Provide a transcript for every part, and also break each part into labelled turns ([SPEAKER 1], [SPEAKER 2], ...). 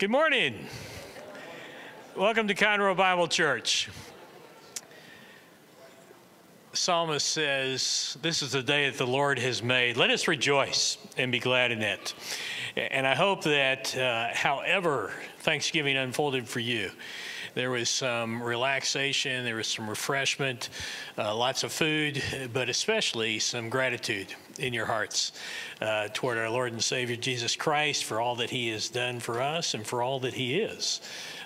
[SPEAKER 1] Good morning. Welcome to Conroe Bible Church. Psalmist says, This is the day that the Lord has made. Let us rejoice and be glad in it. And I hope that, uh, however Thanksgiving unfolded for you, there was some relaxation, there was some refreshment, uh, lots of food, but especially some gratitude in your hearts uh, toward our Lord and Savior Jesus Christ for all that He has done for us and for all that He is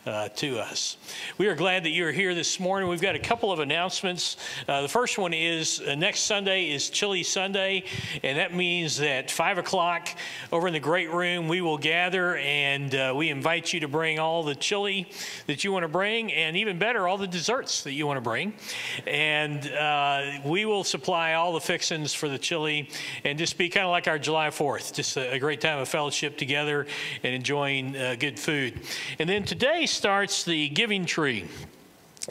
[SPEAKER 1] uh, to us. We are glad that you are here this morning. We've got a couple of announcements. Uh, the first one is uh, next Sunday is Chili Sunday, and that means that 5 o'clock over in the great room, we will gather and uh, we invite you to bring all the chili that you want to bring, and even better, all the desserts that you want to bring. And uh, we will supply all the fixings for the chili and just be kind of like our July 4th, just a, a great time of fellowship together and enjoying uh, good food. And then today, starts the giving tree.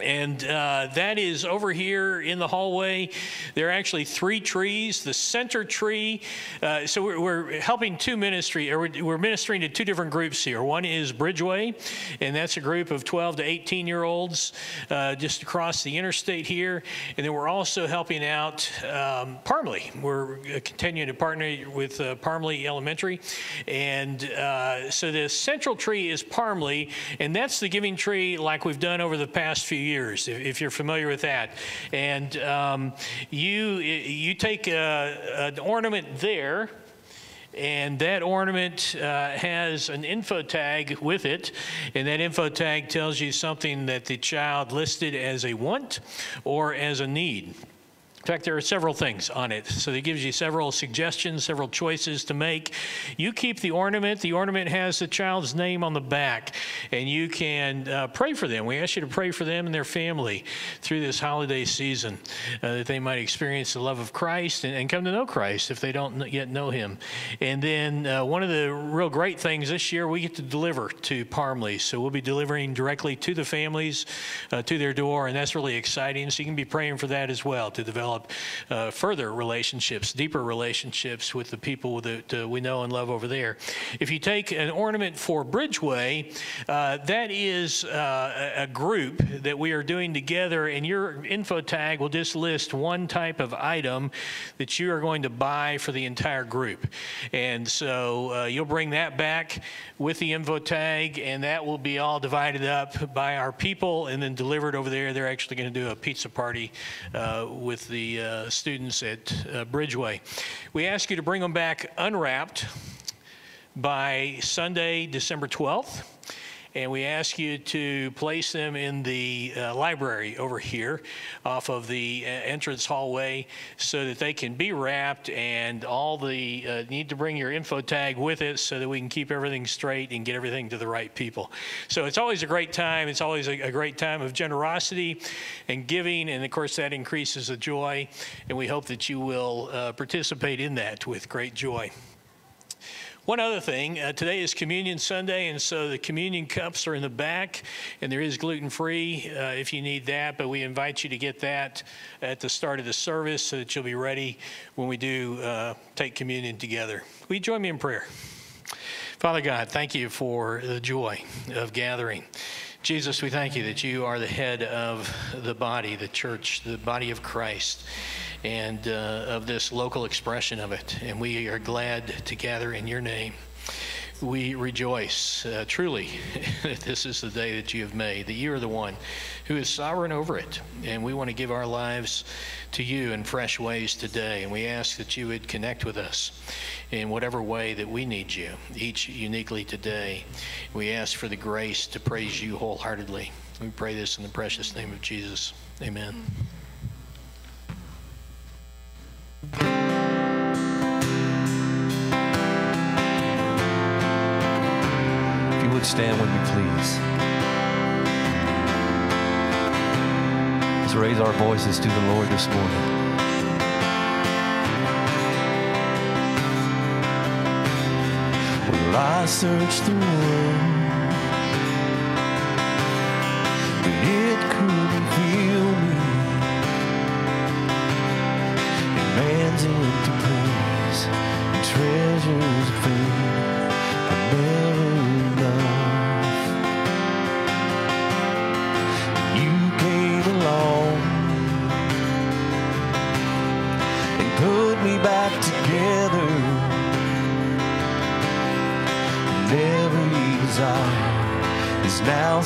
[SPEAKER 1] And uh, that is over here in the hallway. There are actually three trees. The center tree, uh, so we're, we're, helping two ministry, or we're, ministering to two different groups here. One is Bridgeway, and that's a group of 12 to 18 year olds uh, just across the interstate here. And then we're also helping out um, Parmley. We're uh, continuing to partner with uh, Parmley Elementary. And uh, so the central tree is Parmley, and that's the giving tree like we've done over the past few years, if, you're familiar with that. And um, you, you take a, an ornament there, and that ornament uh, has an info tag with it, and that info tag tells you something that the child listed as a want or as a need. In fact, there are several things on it. So it gives you several suggestions, several choices to make. You keep the ornament. The ornament has the child's name on the back, and you can uh, pray for them. We ask you to pray for them and their family through this holiday season, uh, that they might experience the love of Christ and, and, come to know Christ if they don't yet know Him. And then uh, one of the real great things this year, we get to deliver to Parmley. So we'll be delivering directly to the families, uh, to their door, and that's really exciting. So you can be praying for that as well to develop develop uh, further relationships, deeper relationships with the people that uh, we know and love over there. If you take an ornament for Bridgeway, uh, that is uh, a group that we are doing together, and your info tag will just list one type of item that you are going to buy for the entire group. And so uh, you'll bring that back with the info tag, and that will be all divided up by our people and then delivered over there. They're actually going to do a pizza party uh, with the uh, students at uh, Bridgeway. We ask you to bring them back unwrapped by Sunday, December 12th and we ask you to place them in the uh, library over here off of the uh, entrance hallway so that they can be wrapped and all the uh, need to bring your info tag with it so that we can keep everything straight and get everything to the right people. So it's always a great time. It's always a, a great time of generosity and giving, and of course that increases the joy, and we hope that you will uh, participate in that with great joy. One other thing, uh, today is Communion Sunday, and so the communion cups are in the back, and there is gluten free uh, if you need that, but we invite you to get that at the start of the service so that you'll be ready when we do uh, take communion together. Will you join me in prayer? Father God, thank you for the joy of gathering. Jesus, we thank you that you are the head of the body, the church, the body of Christ and uh, of this local expression of it. And we are glad to gather in your name. We rejoice uh, truly that this is the day that you have made, that you are the one who is sovereign over it. And we want to give our lives to you in fresh ways today. And we ask that you would connect with us in whatever way that we need you, each uniquely today. We ask for the grace to praise you wholeheartedly. We pray this in the precious name of Jesus. Amen.
[SPEAKER 2] Would stand with me, please. Let's raise our voices to the Lord this morning. Well, I searched the world, but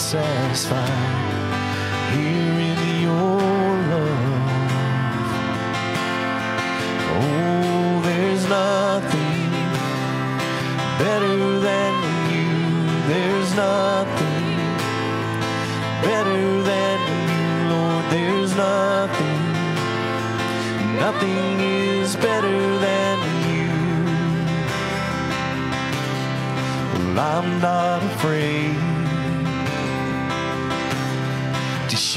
[SPEAKER 3] satisfied here in your love. Oh, there's nothing better than you. There's nothing better than you, Lord. There's nothing, nothing is better than you. Well, I'm not afraid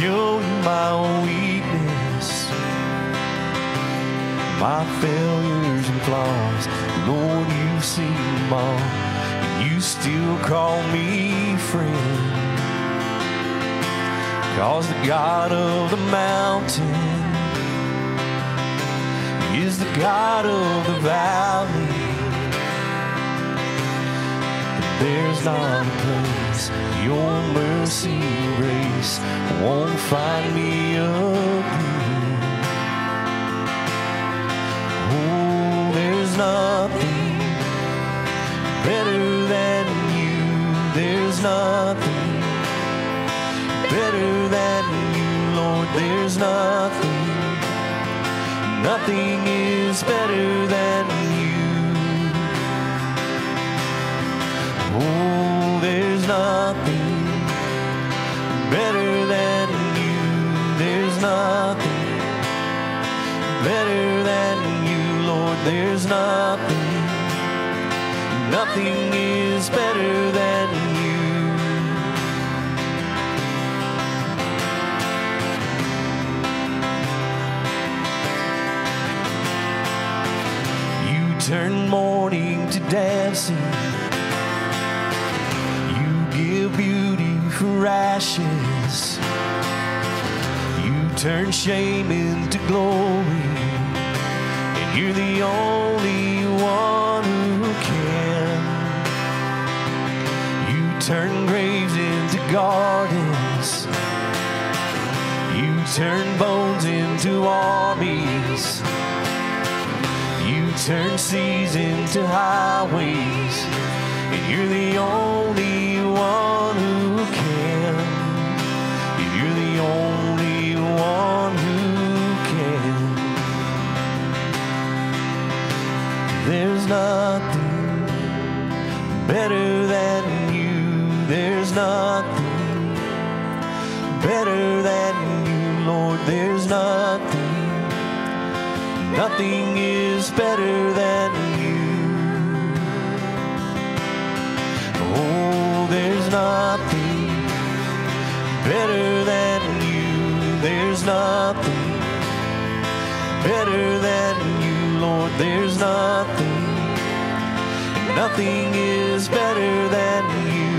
[SPEAKER 3] to show you my weakness, my failures and flaws. Lord, you see them all, and you still call me friend. Cause the God of the mountain is the God of the valley. There's not a place your mercy grace won't find me again. Oh, there's nothing better than you. There's nothing better than you, Lord. There's nothing, nothing is better than you. Oh, nothing better than you. There's nothing better than you, Lord. There's nothing, nothing is better than you. You turn mourning to dancing. Beauty for ashes. You turn shame into glory. And you're the only one who can. You turn graves into gardens. You turn bones into armies. You turn seas into highways, you're the only one who can. You're the only one who can. There's nothing better than you. There's nothing better than you, Lord. There's nothing. Nothing is better than Oh, there's nothing better than you. There's nothing better than you, Lord. There's nothing. Nothing is better than you.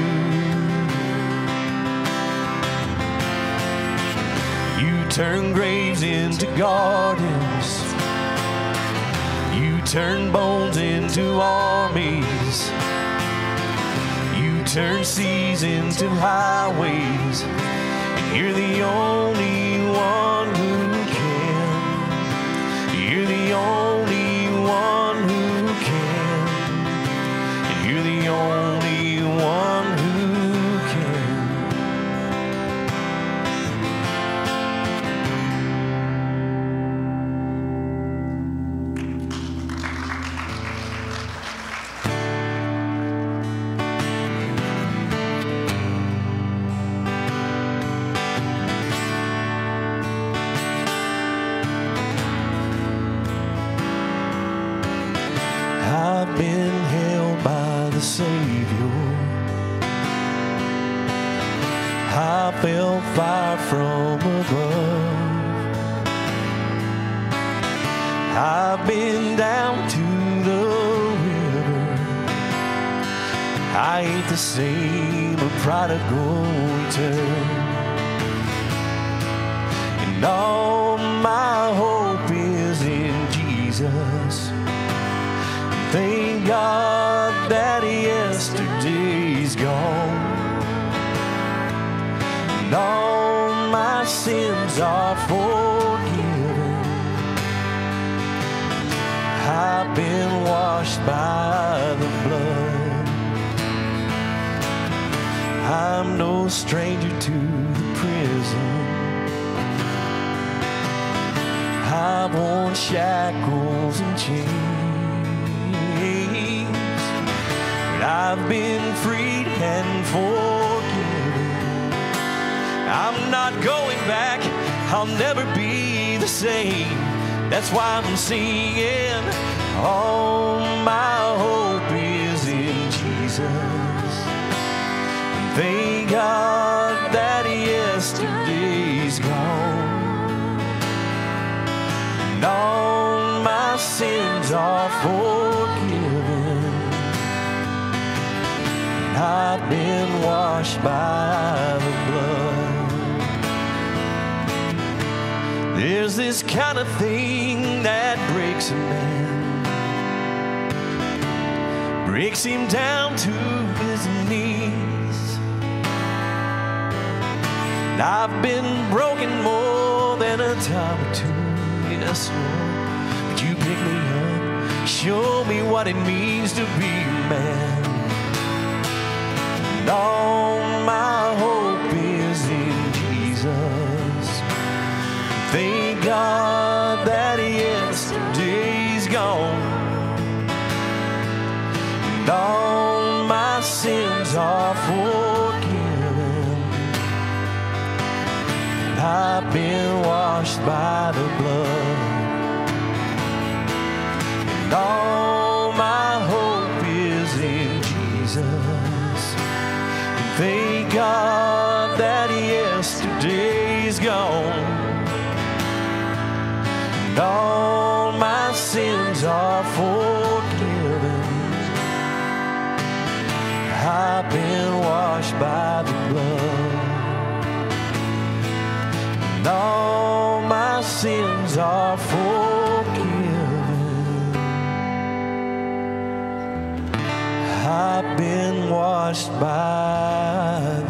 [SPEAKER 3] You turn graves into gardens. You turn bones into armies. Turn seas into highways. And you're the only one who can. You're the only one who can. You're the only I'm not going back, I'll never be the same. That's why I'm singing. All my hope is in Jesus. Thank God that yesterday's gone. And all my sins are forgiven. And I've been washed by the There's this kind of thing that breaks a man, breaks him down to his knees. And I've been broken more than a time or two, yes, Lord. But you pick me up, show me what it means to be a man. And all my God that yesterday's gone. And all my sins are forgiven. And I've been washed by the blood. And all my hope is in Jesus. And thank God that yesterday's gone. All my sins are forgiven. I've been washed by the blood. And all my sins are forgiven. I've been washed by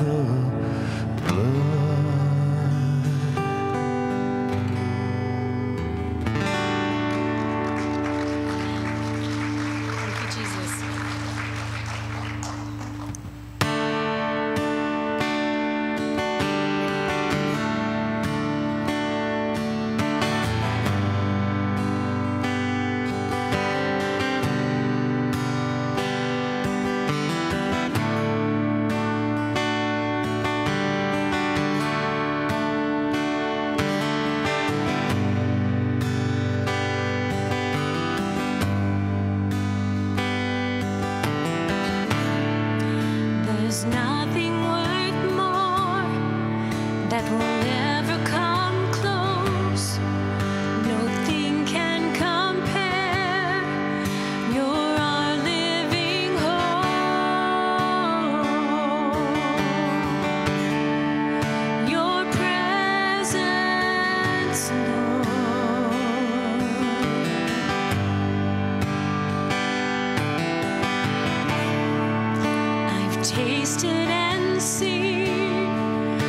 [SPEAKER 4] tasted and seen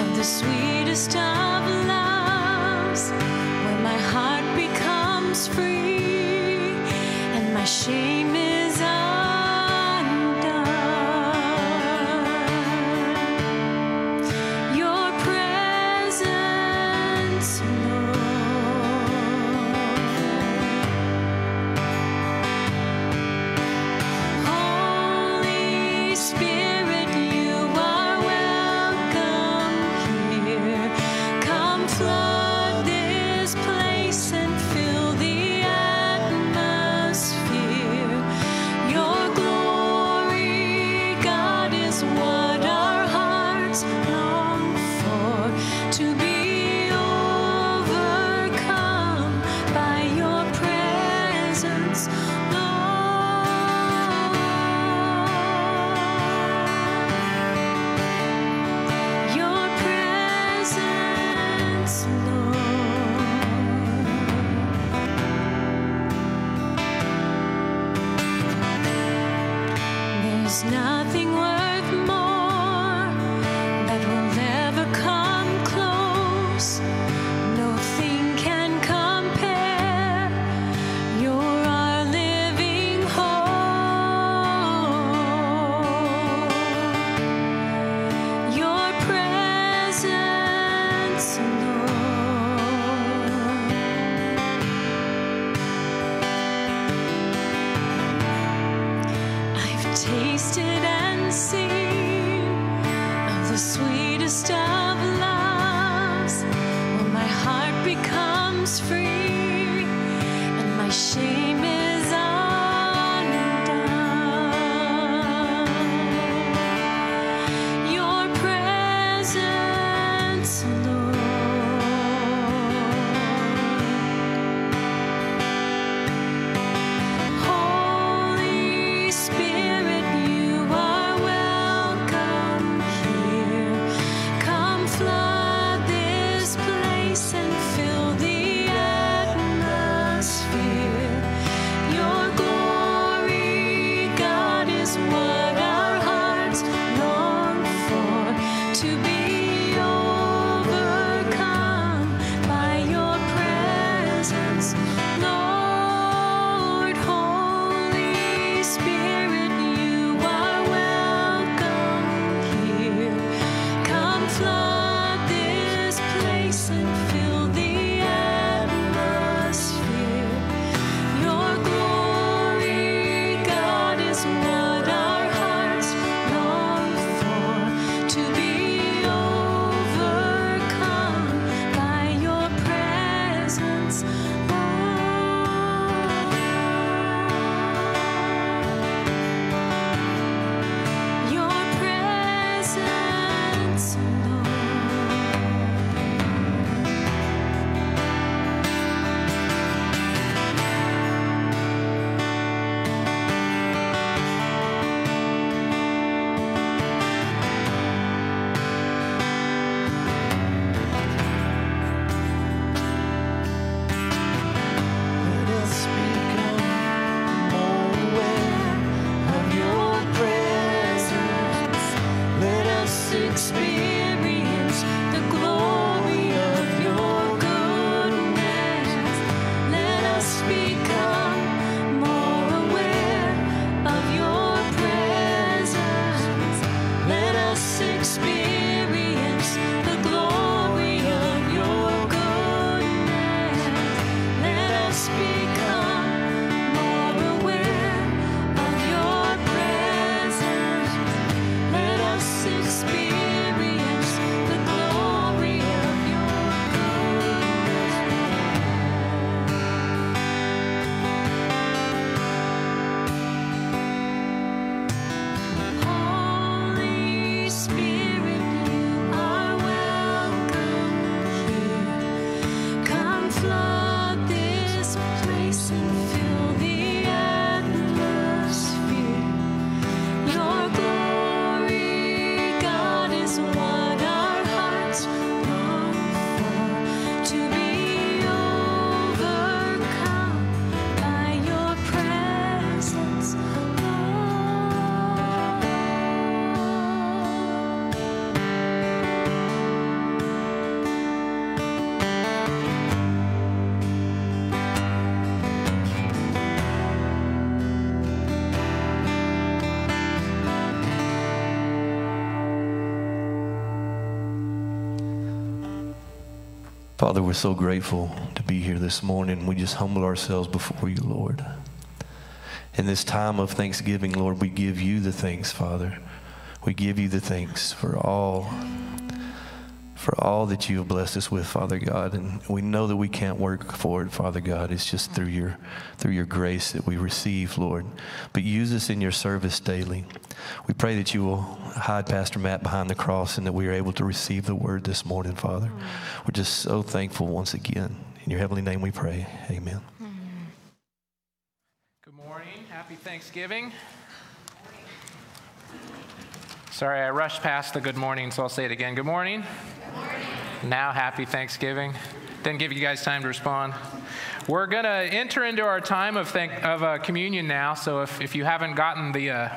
[SPEAKER 4] of the sweetest of
[SPEAKER 2] Father, we're so grateful to be here this morning. We just humble ourselves before you, Lord. In this time of thanksgiving, Lord, we give you the thanks, Father. We give you the thanks for all for all that you have blessed us with, Father God. And we know that we can't work for it, Father God. It's just through your through your grace that we receive, Lord. But use us in your service daily. We pray that you will hide Pastor Matt behind the cross and that we are able to receive the word this morning, Father. Mm-hmm. We're just so thankful once again. In your heavenly name we pray. Amen. Mm-hmm.
[SPEAKER 5] Good morning. Happy Thanksgiving. Sorry, I rushed past the good morning, so I'll say it again. Good morning. Now, happy Thanksgiving. Didn't give you guys time to respond. We're going to enter into our time of, thank, of uh, communion now. So if, if you haven't gotten the, uh,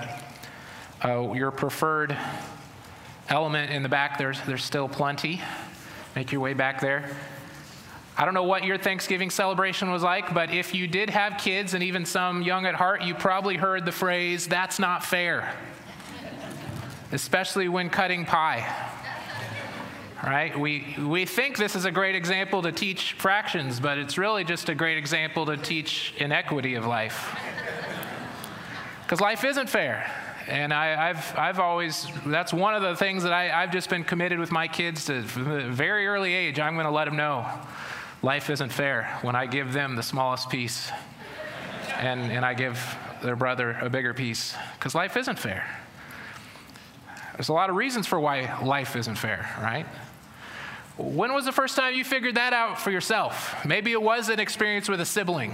[SPEAKER 5] uh, your preferred element in the back, there's, there's still plenty. Make your way back there. I don't know what your Thanksgiving celebration was like, but if you did have kids and even some young at heart, you probably heard the phrase, that's not fair, especially when cutting pie right? We, we think this is a great example to teach fractions, but it's really just a great example to teach inequity of life. Because life isn't fair. And I, have I've always, that's one of the things that I, I've just been committed with my kids to very early age. I'm going to let them know life isn't fair when I give them the smallest piece and, and I give their brother a bigger piece. Because life isn't fair. There's a lot of reasons for why life isn't fair, right? When was the first time you figured that out for yourself? Maybe it was an experience with a sibling.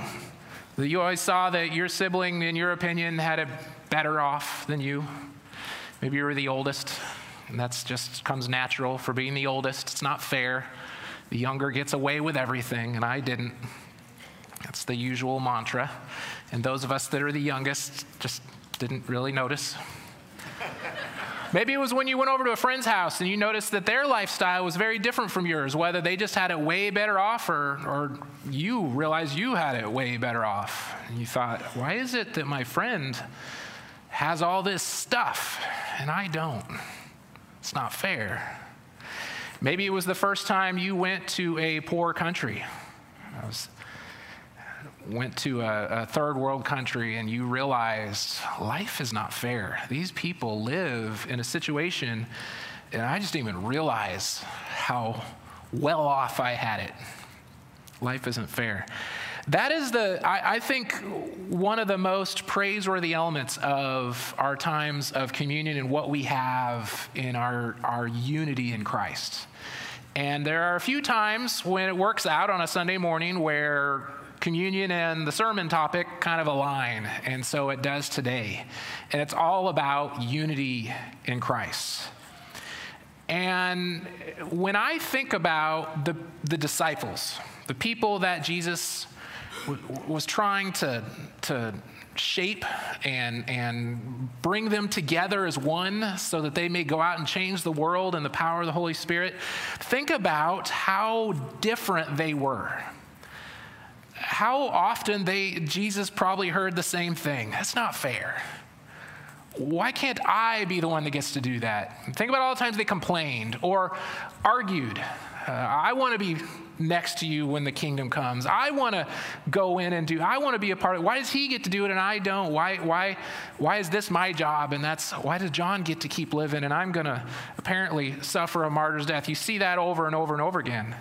[SPEAKER 5] That you always saw that your sibling, in your opinion, had it better off than you. Maybe you were the oldest, and that's just comes natural for being the oldest. It's not fair. The younger gets away with everything, and I didn't. That's the usual mantra. And those of us that are the youngest just didn't really notice. Maybe it was when you went over to a friend's house and you noticed that their lifestyle was very different from yours, whether they just had it way better off or, or you realized you had it way better off. And you thought, why is it that my friend has all this stuff and I don't? It's not fair. Maybe it was the first time you went to a poor country. Went to a, a, third world country and you realized life is not fair. These people live in a situation, and I just didn't even realize how well off I had it. Life isn't fair. That is the, I, I think, one of the most praiseworthy elements of our times of communion and what we have in our, our unity in Christ. And there are a few times when it works out on a Sunday morning where communion and the sermon topic kind of align, and so it does today. And it's all about unity in Christ. And when I think about the, the disciples, the people that Jesus w- was trying to, to shape and, and bring them together as one so that they may go out and change the world in the power of the Holy Spirit, think about how different they were how often they Jesus probably heard the same thing. That's not fair. Why can't I be the one that gets to do that? Think about all the times they complained or argued. Uh, I want to be next to you when the kingdom comes. I want to go in and do. I want to be a part of. Why does he get to do it and I don't? Why why why is this my job and that's why does John get to keep living and I'm going to apparently suffer a martyr's death? You see that over and over and over again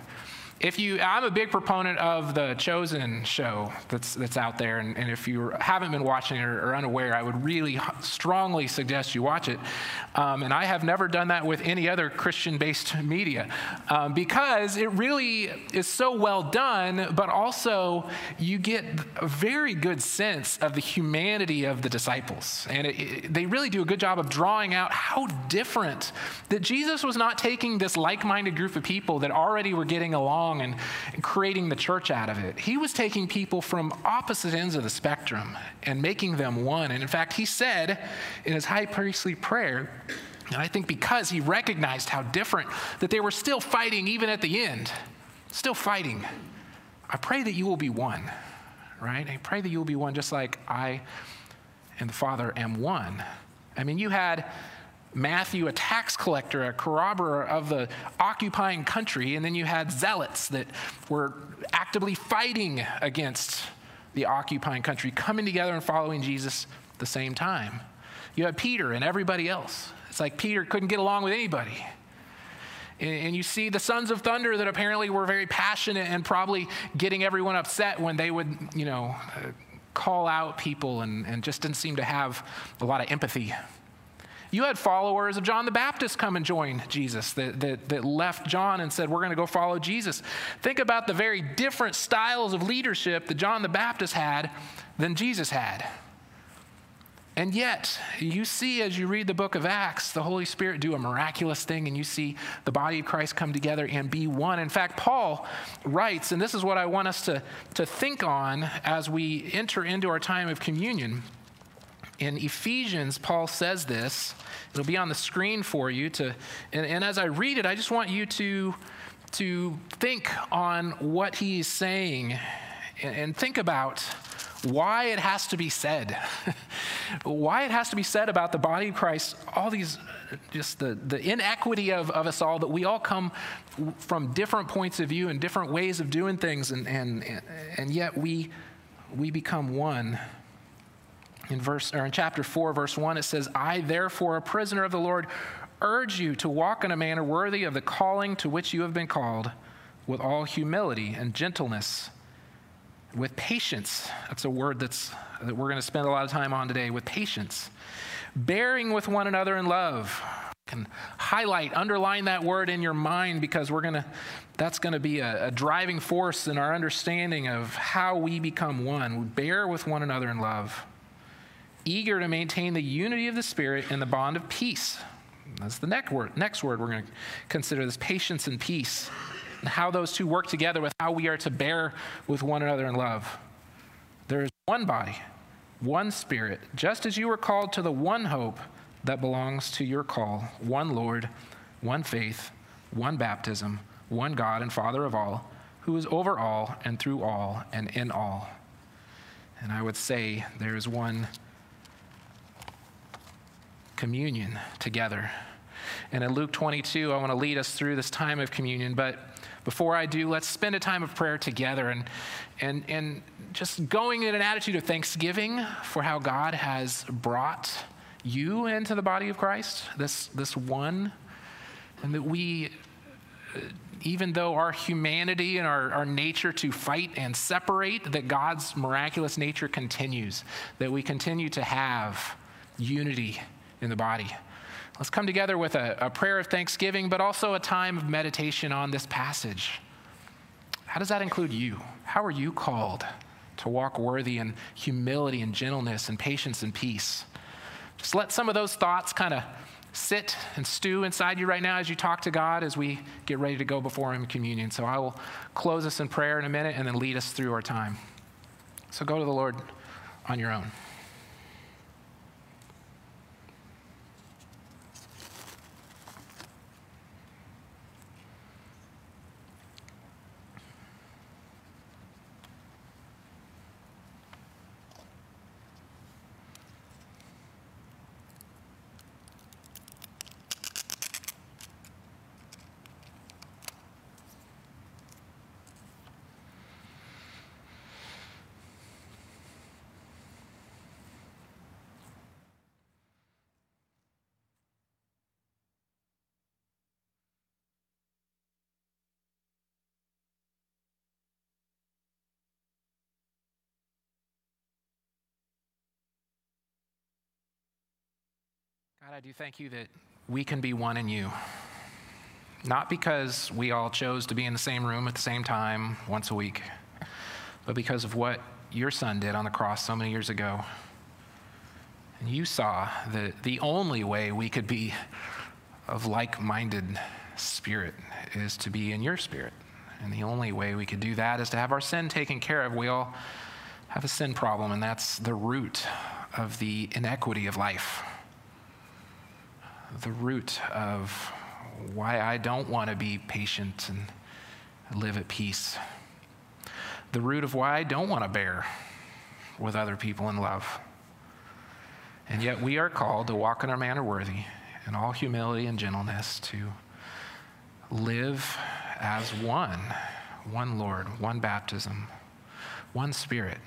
[SPEAKER 5] if you, I'm a big proponent of the Chosen show that's, that's out there. And, and if you haven't been watching it or, or, unaware, I would really strongly suggest you watch it. Um, and I have never done that with any other Christian based media um, because it really is so well done, but also you get a very good sense of the humanity of the disciples. And it, it, they really do a good job of drawing out how different that Jesus was not taking this like minded group of people that already were getting along along and, and creating the church out of it. He was taking people from opposite ends of the spectrum and making them one. And in fact, he said in his high priestly prayer, and I think because he recognized how different, that they were still fighting even at the end, still fighting. I pray that you will be one, right? I pray that you will be one just like I and the Father am one. I mean, you had Matthew, a tax collector, a corroborer of the occupying country, and then you had zealots that were actively fighting against the occupying country, coming together and following Jesus at the same time. You had Peter and everybody else. It's like Peter couldn't get along with anybody. And you see the sons of thunder that apparently were very passionate and probably getting everyone upset when they would, you know, call out people and, and just didn't seem to have a lot of empathy you had followers of John the Baptist come and join Jesus that, that, that left John and said, We're going to go follow Jesus. Think about the very different styles of leadership that John the Baptist had than Jesus had. And yet, you see as you read the book of Acts, the Holy Spirit do a miraculous thing, and you see the body of Christ come together and be one. In fact, Paul writes, and this is what I want us to, to think on as we enter into our time of communion. In Ephesians, Paul says this. It'll be on the screen for you to, and, and as I read it, I just want you to, to think on what he's saying and, and think about why it has to be said. why it has to be said about the body of Christ, all these, just the, the inequity of, of us all, that we all come from different points of view and different ways of doing things, and, and, and yet we, we become one in verse or in chapter 4 verse 1 it says i therefore a prisoner of the lord urge you to walk in a manner worthy of the calling to which you have been called with all humility and gentleness with patience. That's a word that's that we're going to spend a lot of time on today with patience. Bearing with one another in love. Can highlight underline that word in your mind because we're going to that's going to be a, a driving force in our understanding of how we become one. We bear with one another in love eager to maintain the unity of the Spirit in the bond of peace. That's the next word, next word we're going to consider this patience and peace, and how those two work together with how we are to bear with one another in love. There is one body one Spirit, just as you were called to the one hope that belongs to your call one Lord, one faith, one baptism, one God and Father of all, who is over all and through all and in all. And I would say there is one communion together. And in Luke 22, I want to lead us through this time of communion, but before I do, let's spend a time of prayer together and, and, and just going in an attitude of thanksgiving for how God has brought you into the body of Christ, this, this one, and that we, uh, even though our humanity and our, our nature to fight and separate, that God's miraculous nature continues, that we continue to have unity in the body. Let's come together with a, a prayer of thanksgiving, but also a time of meditation on this passage. How does that include you? How are you called to walk worthy in humility and gentleness and patience and peace? Just let some of those thoughts kind of sit and stew inside you right now as you talk to God as we get ready to go before Him in communion. So I will close us in prayer in a minute and then lead us through our time. So go to the Lord on your own. God, I do thank you that we can be one in you. Not because we all chose to be in the same room at the same time once a week, but because of what your son did on the cross so many years ago. And you saw that the only way we could be of like minded spirit is to be in your spirit. And the only way we could do that is to have our sin taken care of. We all have a sin problem, and that's the root of the inequity of life the root of why I don't want to be patient and live at peace. The root of why I don't want to bear with other people in love. And yet we are called to walk in our manner worthy in all humility and gentleness to live as one, one Lord, one baptism, one Spirit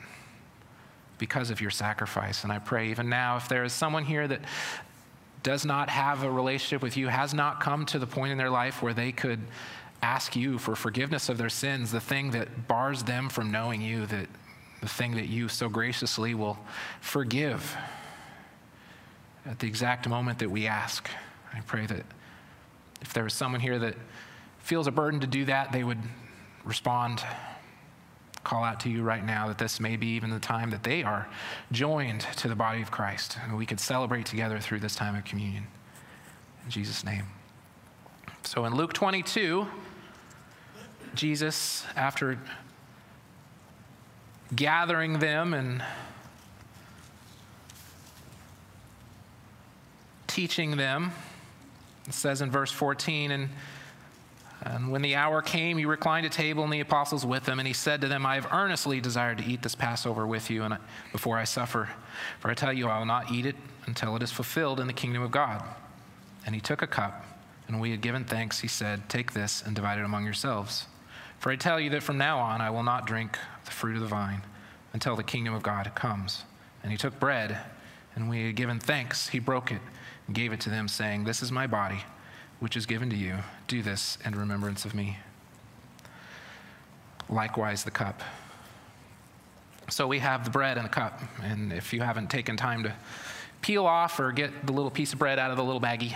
[SPEAKER 5] because of your sacrifice. And I pray even now, if there is someone here that does not have a relationship with you, has not come to the point in their life where they could ask you for forgiveness of their sins, the thing that bars them from knowing you, that the thing that you so graciously will forgive at the exact moment that we ask. I pray that if there is someone here that feels a burden to do that, they would respond call out to you right now that this may be even the time that they are joined to the body of Christ. And we could celebrate together through this time of communion. In Jesus' name. So in Luke 22, Jesus, after gathering them and teaching them, it says in verse 14, and and when the hour came, he reclined at table and the apostles with him, and he said to them, I have earnestly desired to eat this Passover with you and uh, before I suffer. For I tell you, I will not eat it until it is fulfilled in the kingdom of God. And he took a cup, and when we had given thanks, he said, Take this and divide it among yourselves. For I tell you that from now on I will not drink the fruit of the vine until the kingdom of God comes. And he took bread, and when he had given thanks, he broke it and gave it to them, saying, This is my body which is given to you. Do this in remembrance of me. Likewise, the cup. So we have the bread and the cup. And if you haven't taken time to peel off or get the little piece of bread out of the little baggie,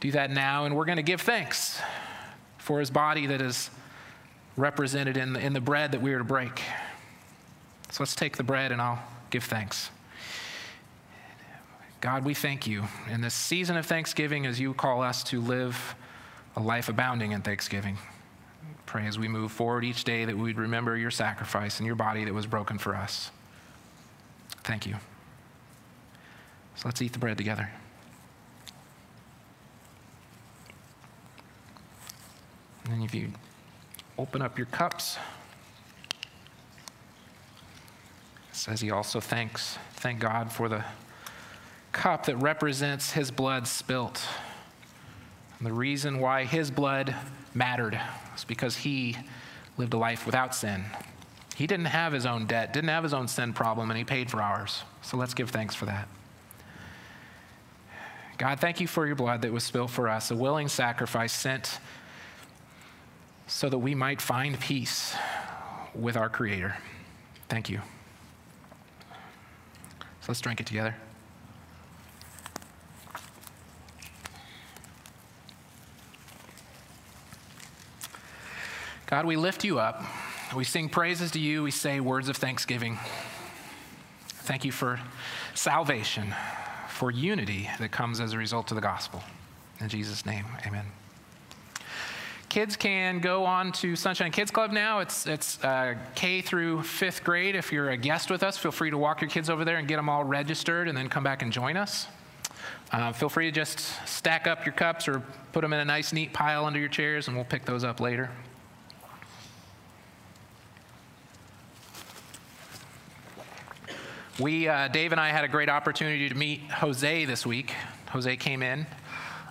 [SPEAKER 5] do that now. And we're going to give thanks for his body that is represented in the, in the bread that we are to break. So let's take the bread and I'll give thanks. God, we thank you in this season of Thanksgiving as you call us to live a life abounding in Thanksgiving. Pray as we move forward each day that we would remember your sacrifice and your body that was broken for us. Thank you. So let's eat the bread together. And if you open up your cups, it says he also thanks, thank God for the cup that represents his blood spilt. And the reason why his blood mattered was because he lived a life without sin. He didn't have his own debt, didn't have his own sin problem, and he paid for ours. So let's give thanks for that. God, thank you for your blood that was spilled for us, a willing sacrifice sent so that we might find peace with our Creator. Thank you. So let's drink it together. God, we lift you up. We sing praises to you. We say words of thanksgiving. Thank you for salvation, for unity that comes as a result of the gospel. In Jesus' name, amen. Kids can go on to Sunshine Kids Club now. It's, it's uh, K through fifth grade. If you're a guest with us, feel free to walk your kids over there and get them all registered and then come back and join us. Uh, feel free to just stack up your cups or put them in a nice, neat pile under your chairs, and we'll pick those up later. We, uh, Dave and I had a great opportunity to meet Jose this week. Jose came in.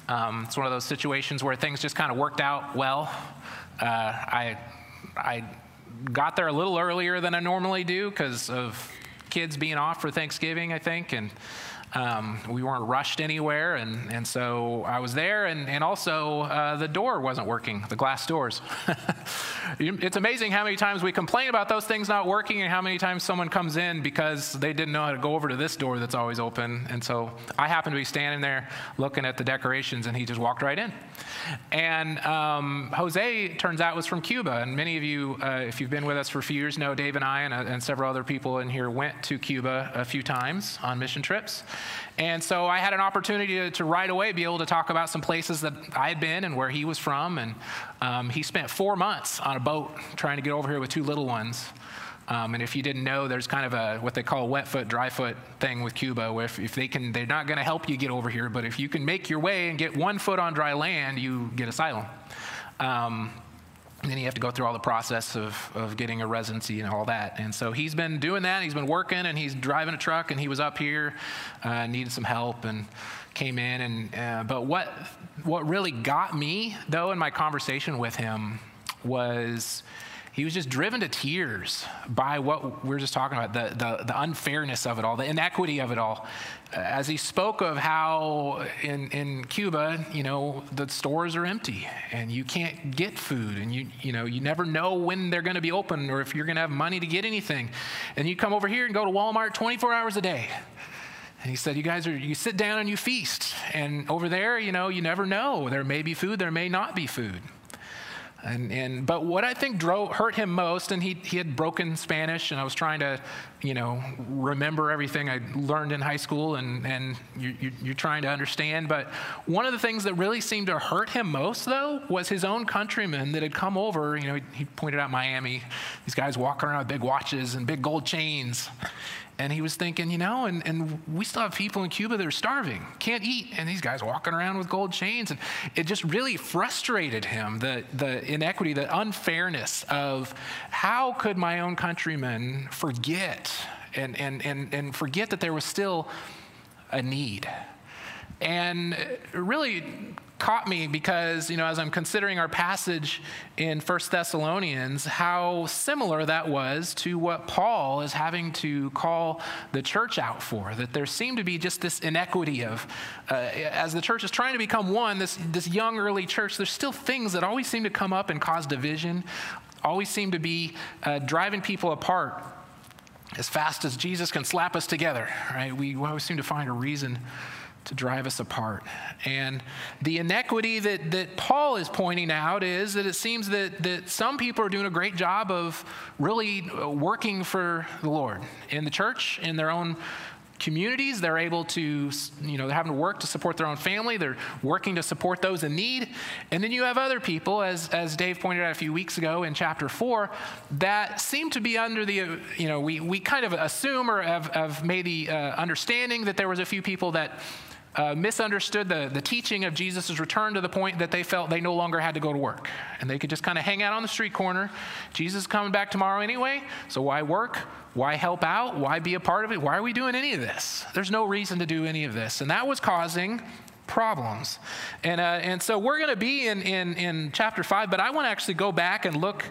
[SPEAKER 5] Um, it's one of those situations where things just kind of worked out well. Uh, I, I got there a little earlier than I normally do because of kids being off for Thanksgiving, I think, and um, we weren't rushed anywhere, and, and so I was there, and, and also uh, the door wasn't working, the glass doors. it's amazing how many times we complain about those things not working, and how many times someone comes in because they didn't know how to go over to this door that's always open. And so I happened to be standing there looking at the decorations, and he just walked right in. And um, Jose, turns out, was from Cuba, and many of you, uh, if you've been with us for a few years, know Dave and I and, uh, and several other people in here went to Cuba a few times on mission trips. And so I had an opportunity to, to, right away be able to talk about some places that I had been and where he was from. And um, he spent four months on a boat trying to get over here with two little ones. Um, and if you didn't know, there's kind of a what they call a wet foot, dry foot thing with Cuba, where if, if they can, they're not going to help you get over here, but if you can make your way and get one foot on dry land, you get asylum. Um, and then you have to go through all the process of, of getting a residency and all that. And so he's been doing that. He's been working and he's driving a truck and he was up here, uh, needed some help and came in. And, uh, but what, what really got me, though, in my conversation with him was he was just driven to tears by what we are just talking about the, the, the, unfairness of it all, the inequity of it all. As he spoke of how in, in Cuba, you know, the stores are empty and you can't get food and you, you know, you never know when they're going to be open or if you're going to have money to get anything. And you come over here and go to Walmart 24 hours a day. And he said, You guys are, you sit down and you feast. And over there, you know, you never know. There may be food, there may not be food. And, and, but what I think drove, hurt him most, and he, he had broken Spanish, and I was trying to, you know, remember everything I learned in high school, and, and you, you, you're trying to understand. But one of the things that really seemed to hurt him most, though, was his own countrymen that had come over. You know, he, he pointed out Miami, these guys walking around with big watches and big gold chains. And he was thinking, you know, and, and we still have people in Cuba that are starving, can't eat, and these guys walking around with gold chains. And it just really frustrated him the, the inequity, the unfairness of how could my own countrymen forget and, and, and, and forget that there was still a need. And really caught me because, you know, as I'm considering our passage in First Thessalonians, how similar that was to what Paul is having to call the church out for. That there seemed to be just this inequity of, uh, as the church is trying to become one, this, this young early church, there's still things that always seem to come up and cause division, always seem to be uh, driving people apart as fast as Jesus can slap us together, right? We always seem to find a reason to drive us apart. And the inequity that, that Paul is pointing out is that it seems that, that some people are doing a great job of really working for the Lord in the church, in their own communities. They're able to, you know, they're having to work to support their own family. They're working to support those in need. And then you have other people, as, as Dave pointed out a few weeks ago in chapter four, that seem to be under the, you know, we, we kind of assume or have, have made the uh, understanding that there was a few people that uh, misunderstood the, the teaching of Jesus' return to the point that they felt they no longer had to go to work. And they could just kind of hang out on the street corner. Jesus is coming back tomorrow anyway, so why work? Why help out? Why be a part of it? Why are we doing any of this? There's no reason to do any of this. And that was causing problems. And, uh, and so we're going to be in, in, in chapter 5, but I want to actually go back and look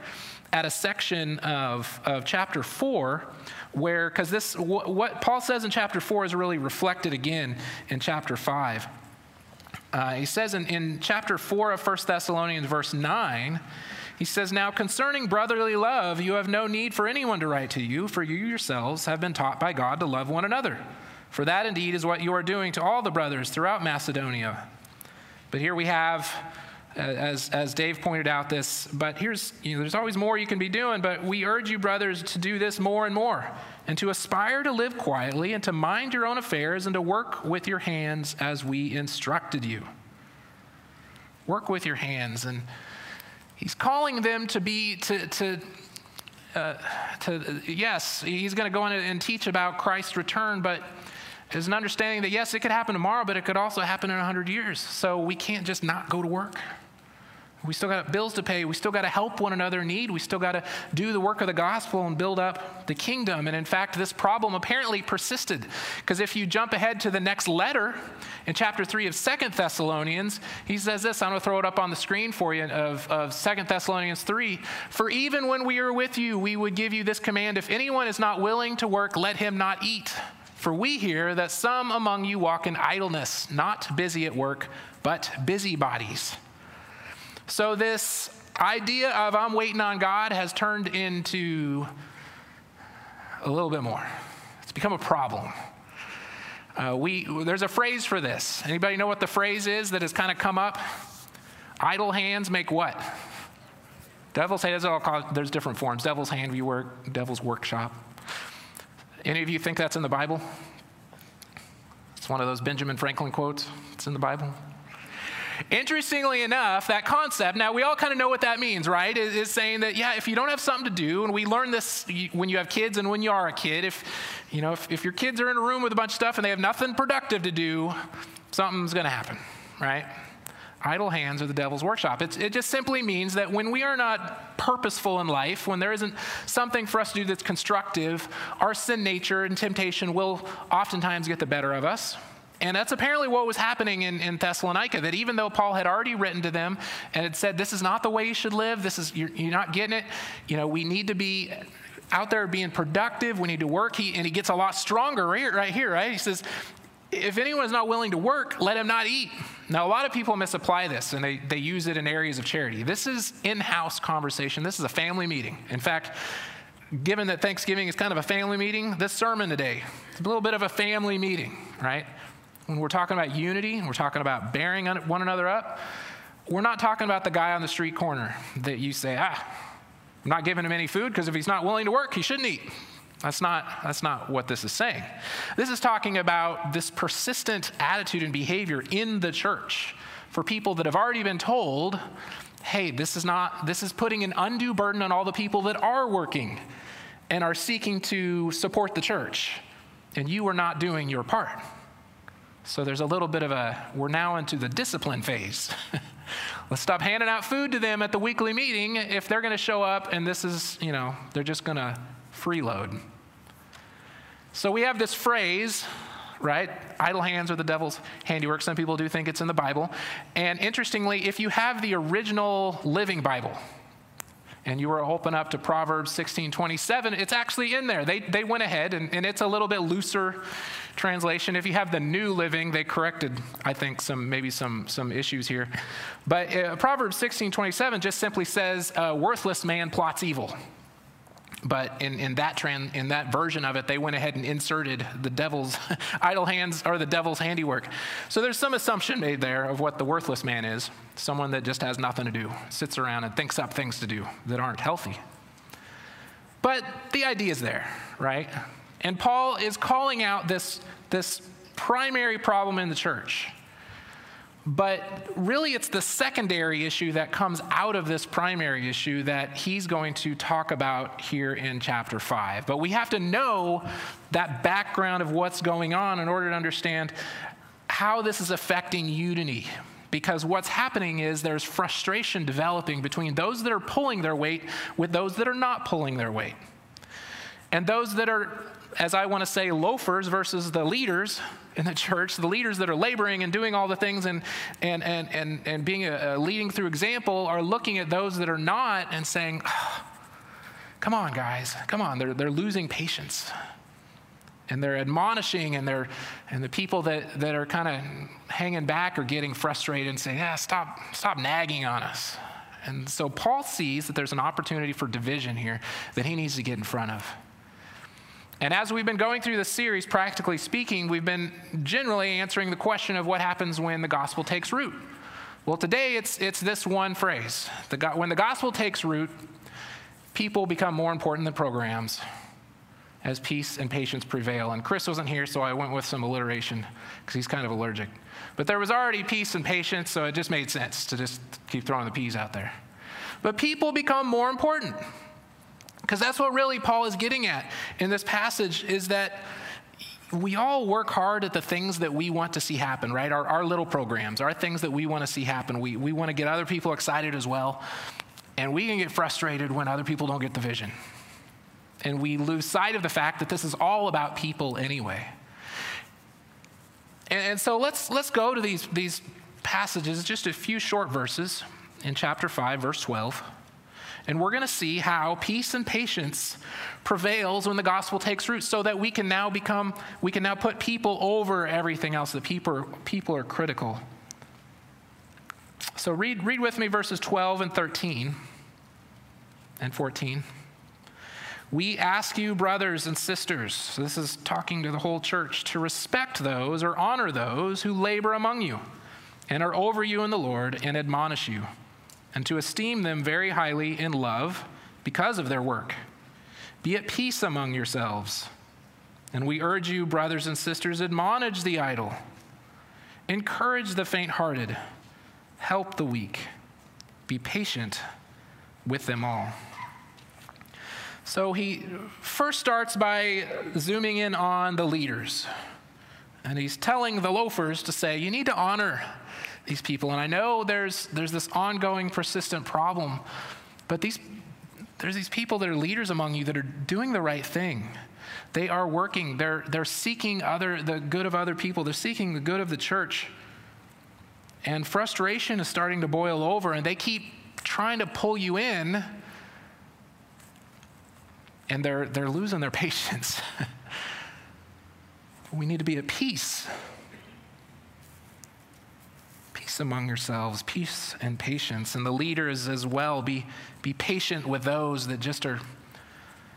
[SPEAKER 5] at a section of, of chapter 4 where, because this, wh- what Paul says in chapter 4 is really reflected again in chapter 5. Uh, he says in, in chapter 4 of 1 Thessalonians, verse 9, he says, Now concerning brotherly love, you have no need for anyone to write to you, for you yourselves have been taught by God to love one another. For that indeed is what you are doing to all the brothers throughout Macedonia. But here we have as, as Dave pointed out this, but here's, you know, there's always more you can be doing, but we urge you, brothers, to do this more and more, and to aspire to live quietly, and to mind your own affairs, and to work with your hands as we instructed you. Work with your hands. And he's calling them to be, to, to, uh, to yes, he's going to go in and teach about Christ's return, but there's an understanding that yes, it could happen tomorrow, but it could also happen in 100 years. So we can't just not go to work. We still got bills to pay. We still got to help one another in need. We still got to do the work of the gospel and build up the kingdom. And in fact, this problem apparently persisted. Because if you jump ahead to the next letter in chapter 3 of Second Thessalonians, he says this. I'm going to throw it up on the screen for you of, of 2 Thessalonians 3. For even when we are with you, we would give you this command if anyone is not willing to work, let him not eat. For we hear that some among you walk in idleness, not busy at work, but busybodies. So, this idea of I'm waiting on God has turned into a little bit more. It's become a problem. Uh, we, there's a phrase for this. Anybody know what the phrase is that has kind of come up? Idle hands make what? Devil's hand, there's different forms. Devil's hand, we work, devil's workshop. Any of you think that's in the Bible? It's one of those Benjamin Franklin quotes. It's in the Bible. Interestingly enough, that concept, now we all kind of know what that means, right? Is saying that, yeah, if you don't have something to do, and we learn this when you have kids and when you are a kid, if, you know, if, if your kids are in a room with a bunch of stuff and they have nothing productive to do, something's going to happen, right? Idle hands are the devil's workshop. It's, it just simply means that when we are not purposeful in life, when there isn't something for us to do that's constructive, our sin nature and temptation will oftentimes get the better of us. And that's apparently what was happening in, in Thessalonica, that even though Paul had already written to them and had said, this is not the way you should live, this is, you're, you're not getting it, you know, we need to be out there being productive, we need to work. He, and he gets a lot stronger right, right here, right? He says, if anyone is not willing to work, let him not eat. Now, a lot of people misapply this and they, they use it in areas of charity. This is in house conversation, this is a family meeting. In fact, given that Thanksgiving is kind of a family meeting, this sermon today is a little bit of a family meeting, right? When we're talking about unity, we're talking about bearing one another up, we're not talking about the guy on the street corner that you say, ah, I'm not giving him any food because if he's not willing to work, he shouldn't eat. That's not, that's not what this is saying. This is talking about this persistent attitude and behavior in the church for people that have already been told, hey, this is not, this is putting an undue burden on all the people that are working and are seeking to support the church. And you are not doing your part. So there's a little bit of a, we're now into the discipline phase. Let's stop handing out food to them at the weekly meeting if they're going to show up and this is, you know, they're just going to freeload. So we have this phrase, right? Idle hands are the devil's handiwork. Some people do think it's in the Bible. And interestingly, if you have the original Living Bible, and you were open up to Proverbs 16 27, it's actually in there. They, they went ahead, and, and it's a little bit looser translation. If you have the New Living, they corrected, I think, some maybe some, some issues here. But uh, Proverbs 16 27 just simply says, A worthless man plots evil. But in, in, that trans, in that version of it, they went ahead and inserted the devil's idle hands or the devil's handiwork. So there's some assumption made there of what the worthless man is someone that just has nothing to do, sits around and thinks up things to do that aren't healthy. But the idea is there, right? And Paul is calling out this, this primary problem in the church. But really, it's the secondary issue that comes out of this primary issue that he's going to talk about here in chapter 5. But we have to know that background of what's going on in order to understand how this is affecting unity. Because what's happening is there's frustration developing between those that are pulling their weight with those that are not pulling their weight. And those that are, as I want to say, loafers versus the leaders in the church, the leaders that are laboring and doing all the things and, and, and, and, and being a, a leading through example are looking at those that are not and saying, come on, guys, come on. They're, they're losing patience. And they're admonishing, and, they're, and the people that, that are kind of hanging back are getting frustrated and saying, yeah, stop, stop nagging on us. And so Paul sees that there's an opportunity for division here that he needs to get in front of. And as we've been going through this series, practically speaking, we've been generally answering the question of what happens when the gospel takes root. Well, today it's, it's this one phrase the, when the gospel takes root, people become more important than programs as peace and patience prevail. And Chris wasn't here, so I went with some alliteration because he's kind of allergic. But there was already peace and patience, so it just made sense to just keep throwing the peas out there. But people become more important. Because that's what really Paul is getting at in this passage is that we all work hard at the things that we want to see happen, right? Our, our little programs, our things that we want to see happen. We, we want to get other people excited as well. And we can get frustrated when other people don't get the vision. And we lose sight of the fact that this is all about people anyway. And, and so let's, let's go to these, these passages, just a few short verses in chapter 5, verse 12. And we're going to see how peace and patience prevails when the gospel takes root so that we can now become, we can now put people over everything else, The people, people are critical. So read, read with me verses 12 and 13 and 14. We ask you, brothers and sisters, so this is talking to the whole church, to respect those or honor those who labor among you and are over you in the Lord and admonish you and to esteem them very highly in love because of their work. Be at peace among yourselves. And we urge you, brothers and sisters, admonish the idle, encourage the faint hearted, help the weak, be patient with them all. So he first starts by zooming in on the leaders. And he's telling the loafers to say, you need to honor these people. And I know there's, there's this ongoing, persistent problem, but these, there's these people that are leaders among you that are doing the right thing. They are working, they're, they're seeking other, the good of other people, they're seeking the good of the church. And frustration is starting to boil over, and they keep trying to pull you in, and they're, they're losing their patience. We need to be at peace peace among yourselves, peace and patience. And the leaders as well, be, be patient with those that just are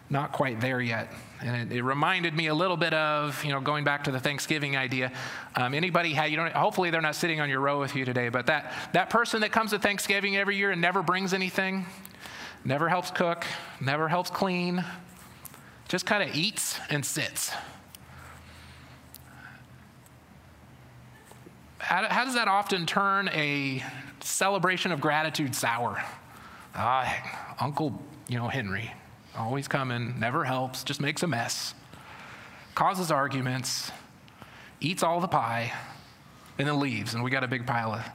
[SPEAKER 5] not quite there yet. And it, it, reminded me a little bit of, you know, going back to the Thanksgiving idea. Um, anybody had, you don't, hopefully they're not sitting on your row with you today, but that, that person that comes to Thanksgiving every year and never brings anything, never helps cook, never helps clean, just kind of eats and sits. How, how does that often turn a celebration of gratitude sour? Ah, Uncle, you know, Henry, always coming, never helps, just makes a mess, causes arguments, eats all the pie, and then leaves, and we got a big pile of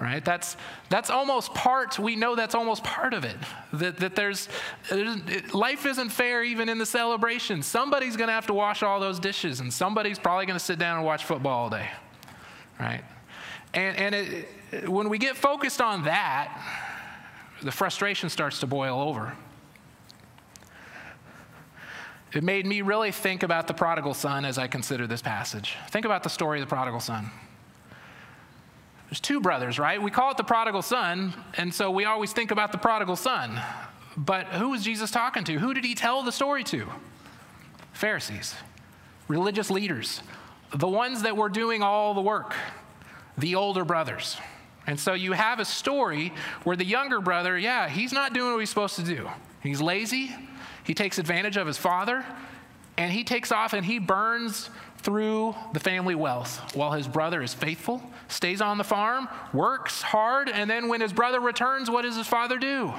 [SPEAKER 5] right? That's that's almost part we know that's almost part of it. That, that there's it, life isn't fair even in the celebration. Somebody's going to have to wash all those dishes and somebody's probably going to sit down and watch football all day right? And, and it, when we get focused on that, the frustration starts to boil over. It made me really think about the prodigal son as I consider this passage. Think about the story of the prodigal son. There's two brothers, right? We call it the prodigal son, and so we always think about the prodigal son. But who was Jesus talking to? Who did he tell the story to? Pharisees, religious leaders, the ones that were doing all the work, the older brothers. And so you have a story where the younger brother, yeah, he's not doing what he's supposed to do. He's lazy, he takes advantage of his father, and he takes off and he burns through the family wealth while his brother is faithful, stays on the farm, works hard, and then when his brother returns, what does his father do?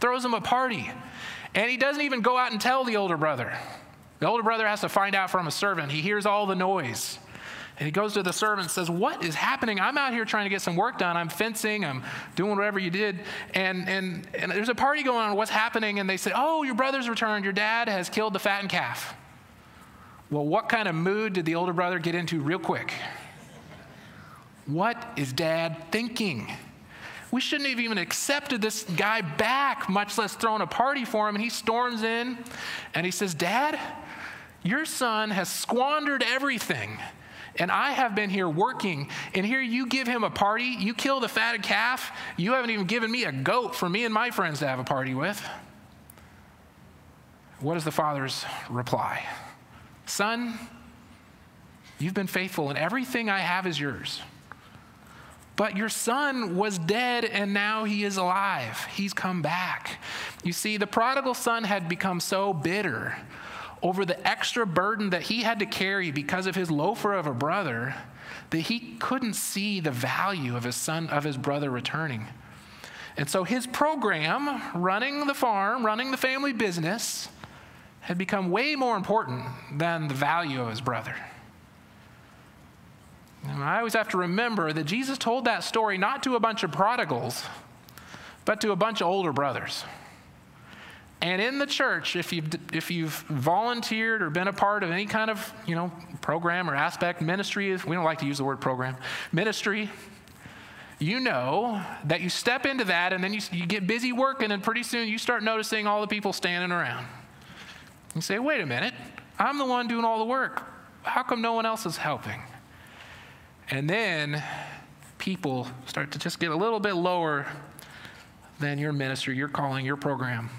[SPEAKER 5] Throws him a party. And he doesn't even go out and tell the older brother. The older brother has to find out from a servant. He hears all the noise. And he goes to the servant and says, What is happening? I'm out here trying to get some work done. I'm fencing, I'm doing whatever you did. And, and, and there's a party going on. What's happening? And they say, Oh, your brother's returned. Your dad has killed the fattened calf. Well, what kind of mood did the older brother get into real quick? What is dad thinking? We shouldn't have even accepted this guy back, much less thrown a party for him. And he storms in and he says, Dad, your son has squandered everything. And I have been here working, and here you give him a party. You kill the fatted calf. You haven't even given me a goat for me and my friends to have a party with. What is the father's reply? Son, you've been faithful, and everything I have is yours. But your son was dead and now he is alive. He's come back. You see, the prodigal son had become so bitter over the extra burden that he had to carry because of his loafer of a brother that he couldn't see the value of his son of his brother returning. And so his program, running the farm, running the family business, had become way more important than the value of his brother. And I always have to remember that Jesus told that story not to a bunch of prodigals, but to a bunch of older brothers. And in the church, if you've, if you've volunteered or been a part of any kind of you know, program or aspect, ministry, we don't like to use the word program, ministry, you know that you step into that and then you, you get busy working, and pretty soon you start noticing all the people standing around. You say, wait a minute, I'm the one doing all the work. How come no one else is helping? And then people start to just get a little bit lower than your ministry, your calling, your program.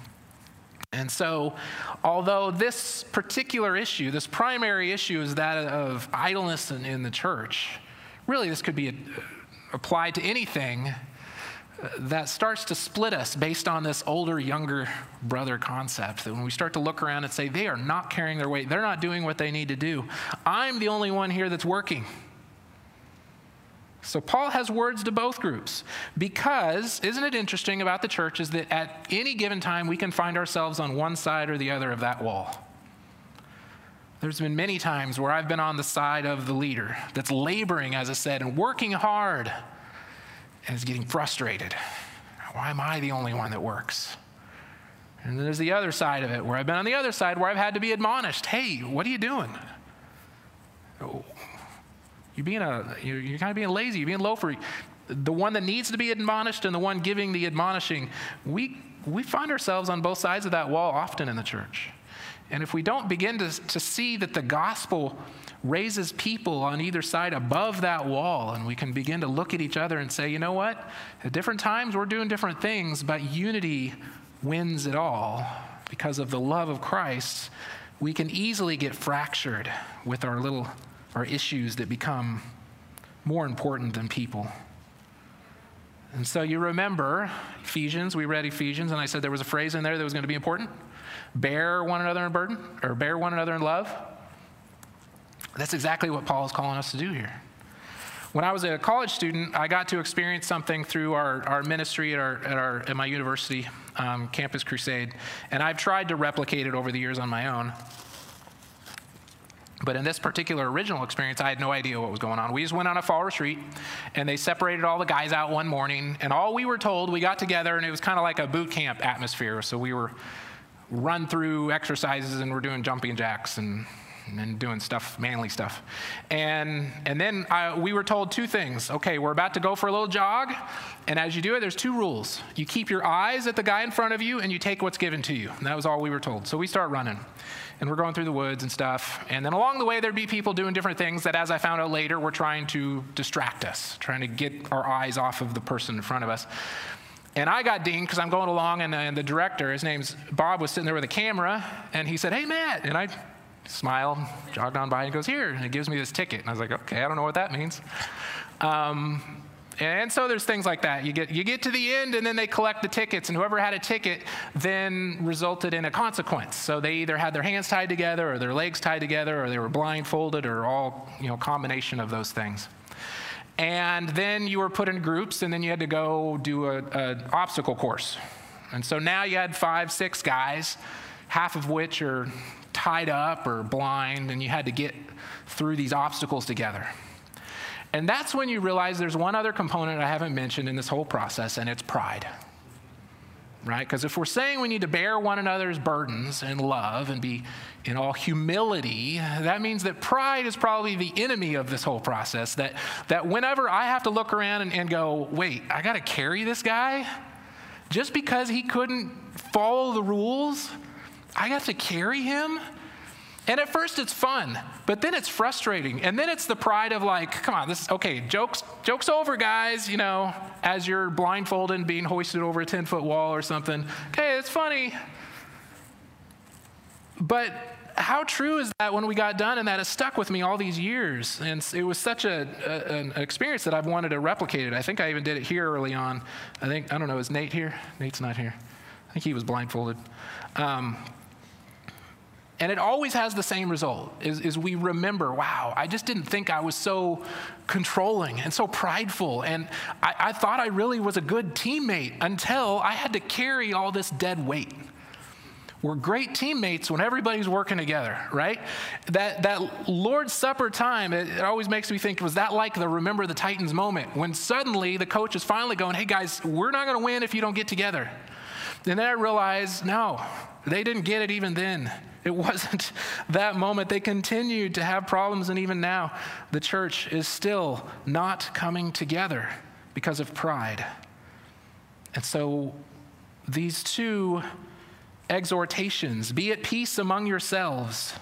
[SPEAKER 5] And so, although this particular issue, this primary issue, is that of idleness in, in the church, really this could be a, applied to anything uh, that starts to split us based on this older, younger brother concept. That when we start to look around and say, they are not carrying their weight, they're not doing what they need to do, I'm the only one here that's working. So Paul has words to both groups because isn't it interesting about the church is that at any given time we can find ourselves on one side or the other of that wall. There's been many times where I've been on the side of the leader that's laboring, as I said, and working hard and is getting frustrated. Why am I the only one that works? And there's the other side of it where I've been on the other side where I've had to be admonished. Hey, what are you doing? You're being a you're, you're kind of being lazy. You're being loafer. The one that needs to be admonished and the one giving the admonishing. We we find ourselves on both sides of that wall often in the church. And if we don't begin to, to see that the gospel raises people on either side above that wall, and we can begin to look at each other and say, you know what? At different times we're doing different things, but unity wins it all because of the love of Christ. We can easily get fractured with our little are issues that become more important than people. And so you remember Ephesians, we read Ephesians, and I said there was a phrase in there that was going to be important bear one another in burden, or bear one another in love. That's exactly what Paul is calling us to do here. When I was a college student, I got to experience something through our, our ministry at, our, at, our, at my university, um, Campus Crusade, and I've tried to replicate it over the years on my own. But in this particular original experience, I had no idea what was going on. We just went on a fall retreat, and they separated all the guys out one morning. And all we were told, we got together, and it was kind of like a boot camp atmosphere. So we were run through exercises, and we're doing jumping jacks and and doing stuff, manly stuff. And, and then I, we were told two things. Okay, we're about to go for a little jog, and as you do it, there's two rules. You keep your eyes at the guy in front of you, and you take what's given to you. And that was all we were told. So we start running, and we're going through the woods and stuff. And then along the way, there'd be people doing different things that, as I found out later, were trying to distract us, trying to get our eyes off of the person in front of us. And I got dinged because I'm going along, and, and the director, his name's Bob, was sitting there with a camera, and he said, Hey, Matt. And I smiled, jogged on by, and goes, Here. And he gives me this ticket. And I was like, Okay, I don't know what that means. Um, And so there's things like that. You get, you get to the end, and then they collect the tickets, and whoever had a ticket then resulted in a consequence. So they either had their hands tied together, or their legs tied together, or they were blindfolded, or all, you know, combination of those things. And then you were put in groups, and then you had to go do an obstacle course. And so now you had five, six guys, half of which are tied up or blind, and you had to get through these obstacles together. And that's when you realize there's one other component I haven't mentioned in this whole process, and it's pride. Right? Because if we're saying we need to bear one another's burdens in love and be in all humility, that means that pride is probably the enemy of this whole process. That, that whenever I have to look around and, and go, wait, I got to carry this guy just because he couldn't follow the rules, I got to carry him. And at first it's fun, but then it's frustrating. And then it's the pride of like, come on, this is okay, jokes, jokes over, guys, you know, as you're blindfolded and being hoisted over a 10 foot wall or something. Okay, it's funny. But how true is that when we got done and that has stuck with me all these years? And it was such a, a, an experience that I've wanted to replicate it. I think I even did it here early on. I think, I don't know, is Nate here? Nate's not here. I think he was blindfolded. Um, and it always has the same result is, is we remember, wow, I just didn't think I was so controlling and so prideful. And I, I thought I really was a good teammate until I had to carry all this dead weight. We're great teammates when everybody's working together, right? That, that Lord's Supper time, it, it always makes me think, was that like the Remember the Titans moment when suddenly the coach is finally going, hey guys, we're not going to win if you don't get together. And then I realized, no, they didn't get it even then. It wasn't that moment. They continued to have problems, and even now, the church is still not coming together because of pride. And so, these two exhortations be at peace among yourselves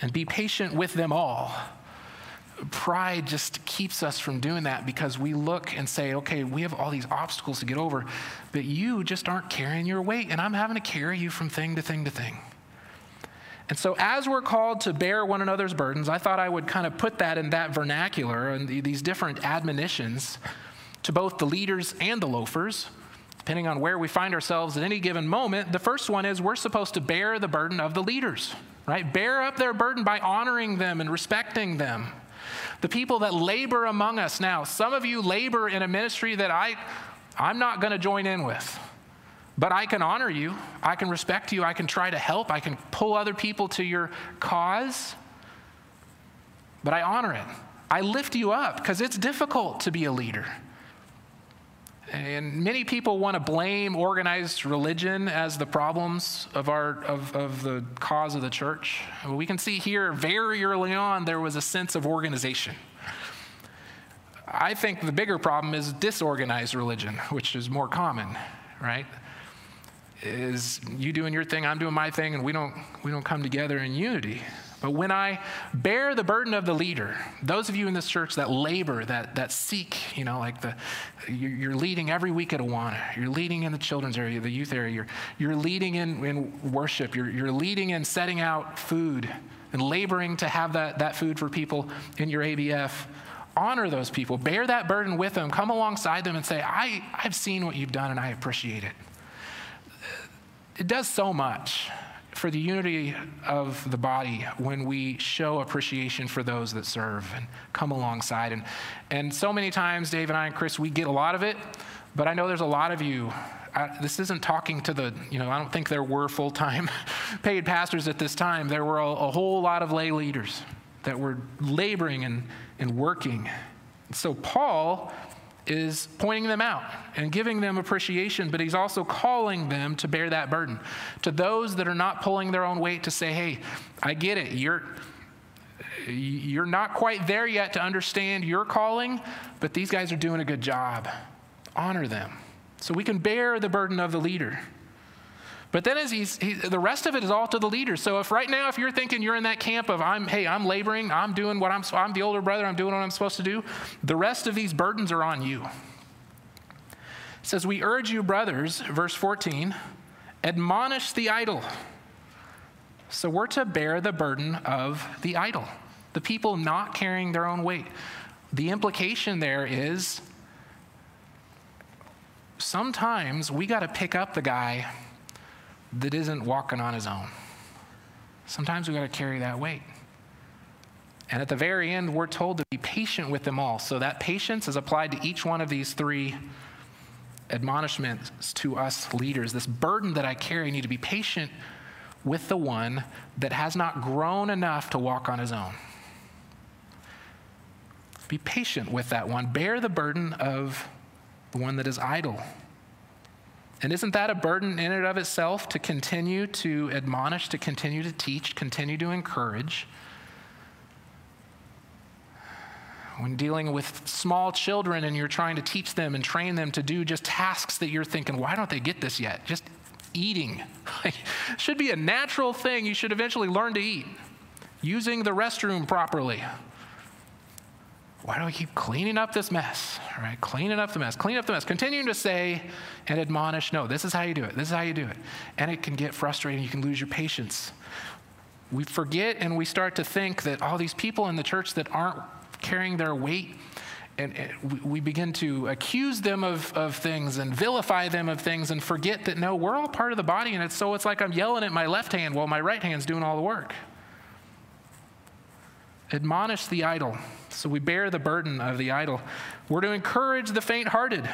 [SPEAKER 5] and be patient with them all. Pride just keeps us from doing that because we look and say, okay, we have all these obstacles to get over, but you just aren't carrying your weight, and I'm having to carry you from thing to thing to thing. And so, as we're called to bear one another's burdens, I thought I would kind of put that in that vernacular and these different admonitions to both the leaders and the loafers, depending on where we find ourselves at any given moment. The first one is we're supposed to bear the burden of the leaders, right? Bear up their burden by honoring them and respecting them. The people that labor among us now, some of you labor in a ministry that I, I'm not going to join in with. But I can honor you. I can respect you. I can try to help. I can pull other people to your cause. But I honor it. I lift you up because it's difficult to be a leader. And many people want to blame organized religion as the problems of, our, of, of the cause of the church. We can see here very early on there was a sense of organization. I think the bigger problem is disorganized religion, which is more common, right? Is you doing your thing, I'm doing my thing, and we don't, we don't come together in unity. But when I bear the burden of the leader, those of you in this church that labor, that, that seek, you know, like the, you're leading every week at Awana, you're leading in the children's area, the youth area, you're, you're leading in, in worship, you're, you're leading in setting out food and laboring to have that, that food for people in your ABF. Honor those people, bear that burden with them, come alongside them and say, I, I've seen what you've done and I appreciate it it does so much for the unity of the body when we show appreciation for those that serve and come alongside. And, and so many times, Dave and I and Chris, we get a lot of it, but I know there's a lot of you. I, this isn't talking to the, you know, I don't think there were full time paid pastors at this time. There were a, a, whole lot of lay leaders that were laboring and, and working. So Paul is pointing them out and giving them appreciation, but he's also calling them to bear that burden. To those that are not pulling their own weight, to say, hey, I get it. You're, you're not quite there yet to understand your calling, but these guys are doing a good job. Honor them. So we can bear the burden of the leader. But then as he's, he, the rest of it is all to the leader. So if right now, if you're thinking you're in that camp of I'm, hey, I'm laboring, I'm doing what I'm, I'm the older brother, I'm doing what I'm supposed to do, the rest of these burdens are on you. It says, we urge you, brothers, verse 14, admonish the idle. So we're to bear the burden of the idle, the people not carrying their own weight. The implication there is sometimes we got to pick up the guy that isn't walking on his own. Sometimes we got to carry that weight. And at the very end, we're told to be patient with them all. So that patience is applied to each one of these three admonishments to us leaders. This burden that I carry, I need to be patient with the one that has not grown enough to walk on his own. Be patient with that one. Bear the burden of the one that is idle. And isn't that a burden in and of itself to continue to admonish, to continue to teach, continue to encourage? When dealing with small children and you're trying to teach them and train them to do just tasks that you're thinking, why don't they get this yet? Just eating. should be a natural thing you should eventually learn to eat. Using the restroom properly. Why do we keep cleaning up this mess? All right, cleaning up the mess, clean up the mess, continuing to say and admonish, no, this is how you do it, this is how you do it. And it can get frustrating, you can lose your patience. We forget and we start to think that all these people in the church that aren't carrying their weight, and we begin to accuse them of, of things and vilify them of things and forget that no, we're all part of the body, and it's so it's like I'm yelling at my left hand while my right hand's doing all the work. Admonish the idle. So we bear the burden of the idle. We're to encourage the faint hearted.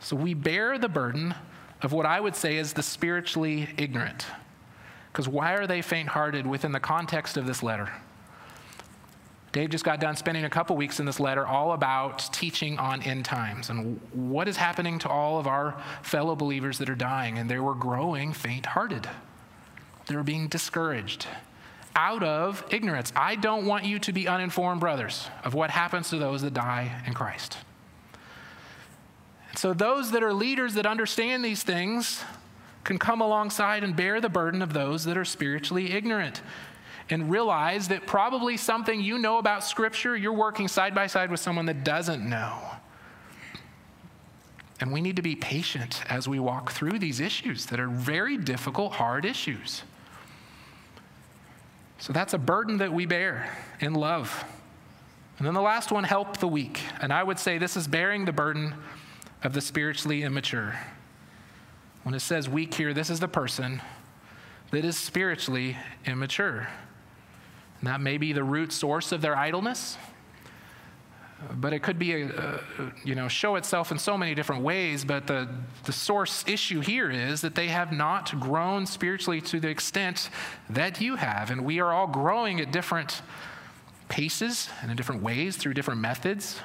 [SPEAKER 5] So we bear the burden of what I would say is the spiritually ignorant. Because why are they faint hearted within the context of this letter? Dave just got done spending a couple weeks in this letter all about teaching on end times and what is happening to all of our fellow believers that are dying. And they were growing faint hearted, they were being discouraged out of ignorance. I don't want you to be uninformed, brothers, of what happens to those that die in Christ. So, those that are leaders that understand these things can come alongside and bear the burden of those that are spiritually ignorant and realize that probably something you know about Scripture, you're working side by side with someone that doesn't know. And we need to be patient as we walk through these issues that are very difficult, hard issues. So that's a burden that we bear in love. And then the last one, help the weak. And I would say this is bearing the burden of the spiritually immature. When it says weak here, this is the person that is spiritually immature. And that may be the root source of their idleness but it could be a, a, you know show itself in so many different ways but the, the source issue here is that they have not grown spiritually to the extent that you have. And we are all growing at different paces and in different ways through different methods.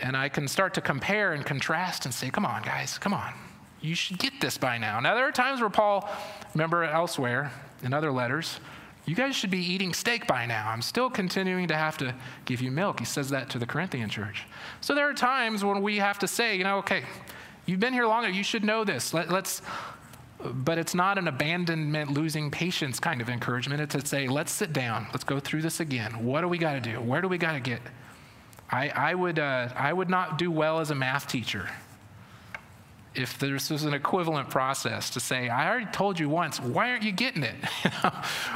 [SPEAKER 5] And i can start to compare and contrast and say come on guys come on. You should get this by now. Now there are times where paul remember elsewhere in other letters you guys should be eating steak by now. I'm still continuing to have to give you milk. He says that to the Corinthian church. So there are times when we have to say, you know, okay, you've been here longer. You should know this. Let, us but it's not an abandonment, losing patience kind of encouragement. It's to say, let's sit down. Let's go through this again. What do we got to do? Where do we got to get? I, I, would, uh, I would not do well as a math teacher if this was an equivalent process to say, I already told you once, why aren't you getting it?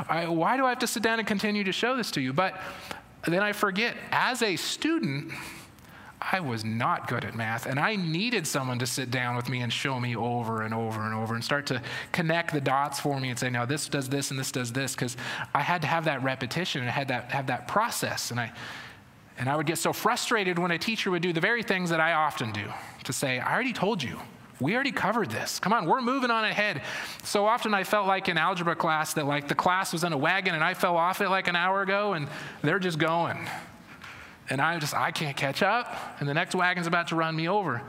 [SPEAKER 5] I, why do I have to sit down and continue to show this to you? But then I forget, as a student, I was not good at math, and I needed someone to sit down with me and show me over and over and over and start to connect the dots for me and say, now this does this and this does this, because I had to have that repetition and I had that have that process. And I and I would get so frustrated when a teacher would do the very things that I often do to say, I already told you. We already covered this. Come on, we're moving on ahead. So often I felt like in algebra class that like the class was in a wagon and I fell off it like an hour ago and they're just going. And I just, I can't catch up. And the next wagon's about to run me over.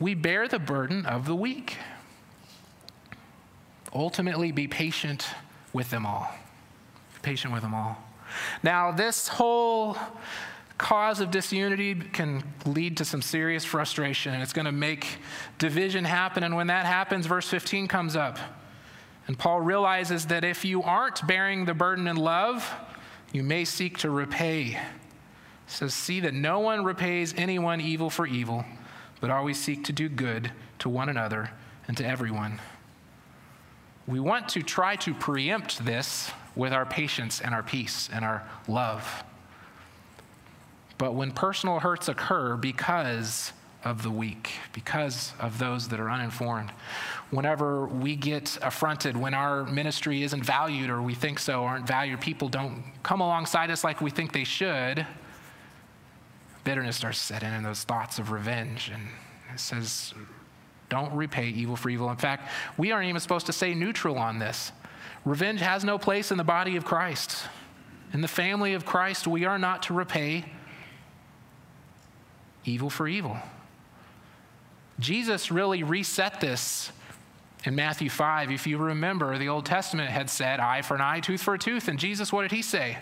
[SPEAKER 5] We bear the burden of the weak. Ultimately, be patient with them all. Be patient with them all. Now, this whole cause of disunity can lead to some serious frustration and it's going to make division happen. And when that happens, verse 15 comes up. And Paul realizes that if you aren't bearing the burden in love, you may seek to repay. Says, See that no one repays anyone evil for evil, but always seek to do good to one another and to everyone. We want to try to preempt this with our patience and our peace and our love. But when personal hurts occur because of the weak, because of those that are uninformed, whenever we get affronted, when our ministry isn't valued or we think so aren't valued, people don't come alongside us like we think they should, bitterness starts to set in and those thoughts of revenge. And it says, don't repay evil for evil. In fact, we aren't even supposed to stay neutral on this. Revenge has no place in the body of Christ. In the family of Christ, we are not to repay evil for evil. Jesus really reset this in Matthew 5. If you remember, the Old Testament had said, eye for an eye, tooth for a tooth. And Jesus, what did he say?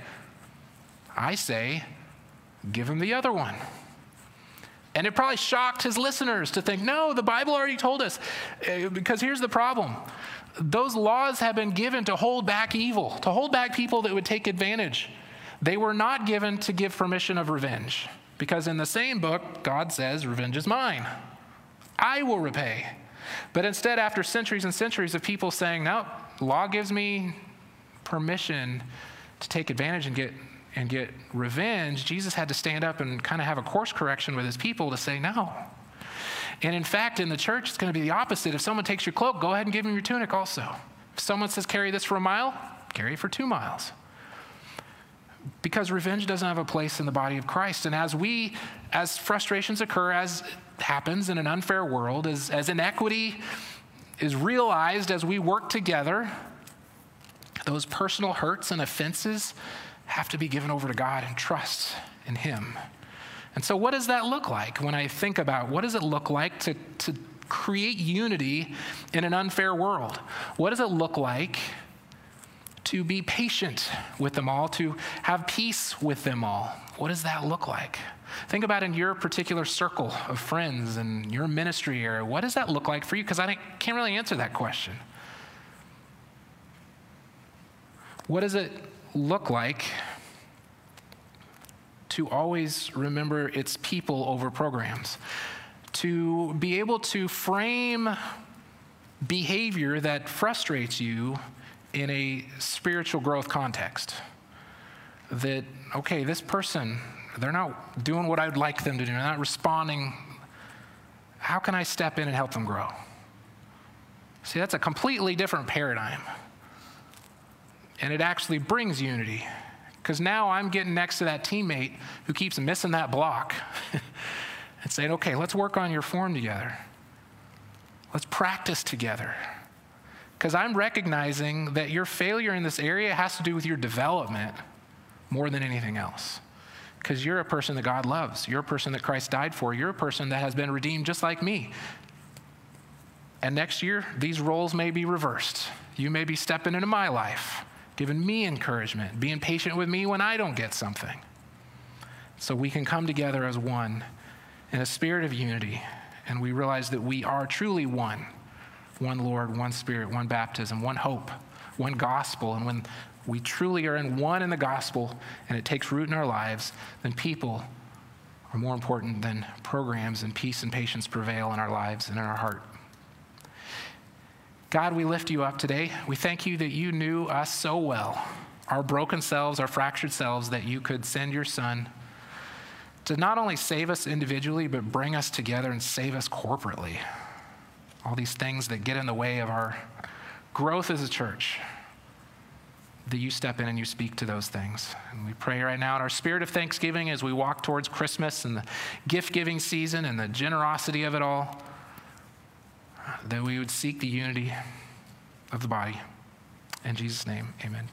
[SPEAKER 5] I say, give him the other one. And it probably shocked his listeners to think, no, the Bible already told us. Uh, because here's the problem those laws have been given to hold back evil, to hold back people that would take advantage. They were not given to give permission of revenge. Because in the same book, God says, revenge is mine. I will repay. But instead, after centuries and centuries of people saying, no, law gives me permission to take advantage and get and get revenge, Jesus had to stand up and kind of have a course correction with his people to say no. And in fact, in the church, it's going to be the opposite. If someone takes your cloak, go ahead and give them your tunic also. If someone says, carry this for a mile, carry it for two miles. Because revenge doesn't have a place in the body of Christ. And as we, as frustrations occur, as happens in an unfair world, as, as inequity is realized as we work together, those personal hurts and offenses have to be given over to God and trust in Him. And so, what does that look like when I think about what does it look like to, to create unity in an unfair world? What does it look like to be patient with them all, to have peace with them all? What does that look like? Think about in your particular circle of friends and your ministry area. What does that look like for you? Because I can't really answer that question. What does it look like to always remember its people over programs? To be able to frame behavior that frustrates you in a spiritual growth context. That, okay, this person they're not doing what I'd like them to do. They're not responding. How can I step in and help them grow? See, that's a completely different paradigm. And it actually brings unity. Because now I'm getting next to that teammate who keeps missing that block and saying, okay, let's work on your form together. Let's practice together. Because I'm recognizing that your failure in this area has to do with your development more than anything else because you're a person that God loves. You're a person that Christ died for. You're a person that has been redeemed just like me. And next year, these roles may be reversed. You may be stepping into my life, giving me encouragement, being patient with me when I don't get something. So we can come together as one in a spirit of unity, and we realize that we are truly one one Lord, one Spirit, one baptism, one hope, one gospel. And when we truly are in one in the gospel and it takes root in our lives, then people are more important than programs, and peace and patience prevail in our lives and in our heart. God, we lift you up today. We thank you that you knew us so well, our broken selves, our fractured selves, that you could send your son to not only save us individually, but bring us together and save us corporately. All these things that get in the way of our growth as a church that you step in and you speak to those things. And we pray right now in our spirit of thanksgiving as we walk towards Christmas and the gift giving season and the generosity of it all, that we would seek the unity of the body. In Jesus' name, amen.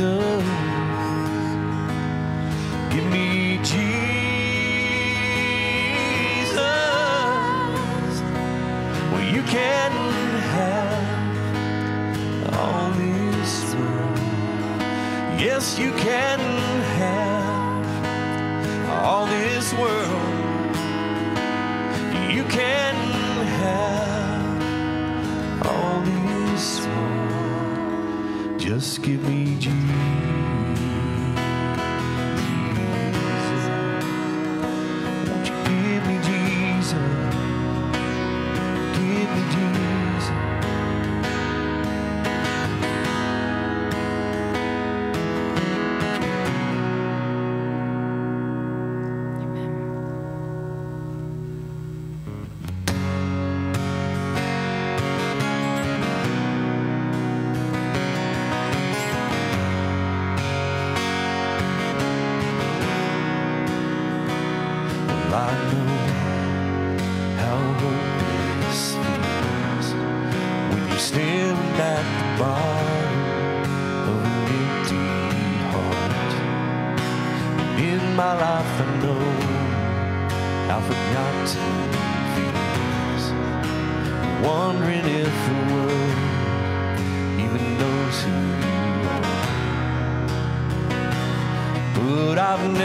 [SPEAKER 3] reason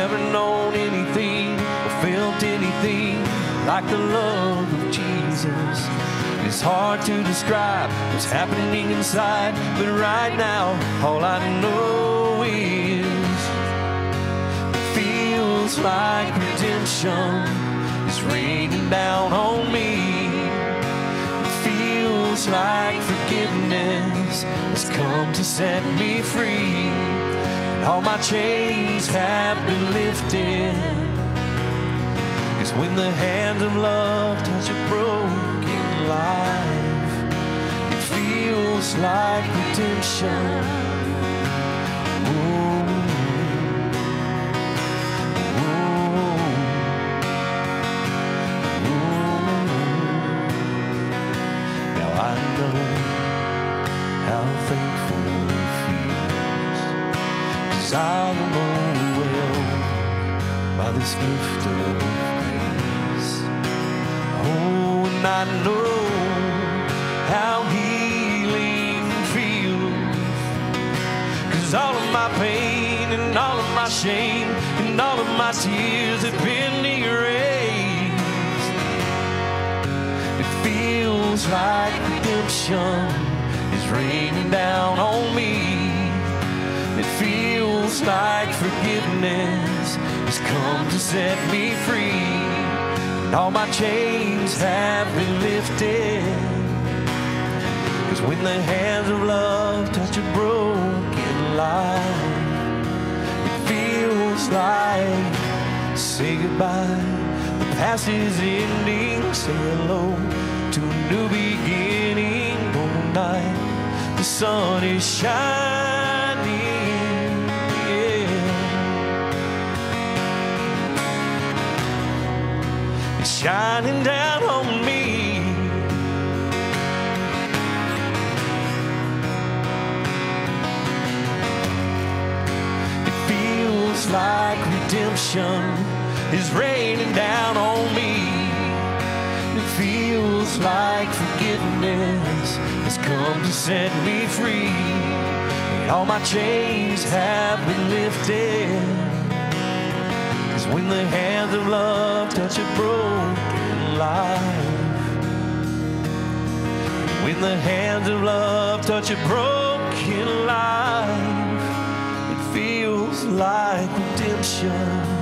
[SPEAKER 3] never known anything or felt anything like the love of Jesus. It's hard to describe what's happening inside, but right now, all I know is it feels like redemption is raining down on me. It feels like forgiveness has come to set me free. All my chains have been lifted. Cause when the hand of love touches a broken life, it feels like redemption. This gift of grace. Oh, and I know how healing feels. Cause all of my pain and all of my shame and all of my tears have been erased. It feels like redemption is raining down on me. It feels like forgiveness has come to set me free. All my chains have been lifted. Cause when the hands of love touch a broken life, it feels like say goodbye. The past is ending, say hello to a new beginning. Oh, night, the sun is shining. Shining down on me. It feels like redemption is raining down on me. It feels like forgiveness has come to set me free. And all my chains have been lifted. Cause when the hands of love touch a broken life, when the hands of love touch a broken life, it feels like redemption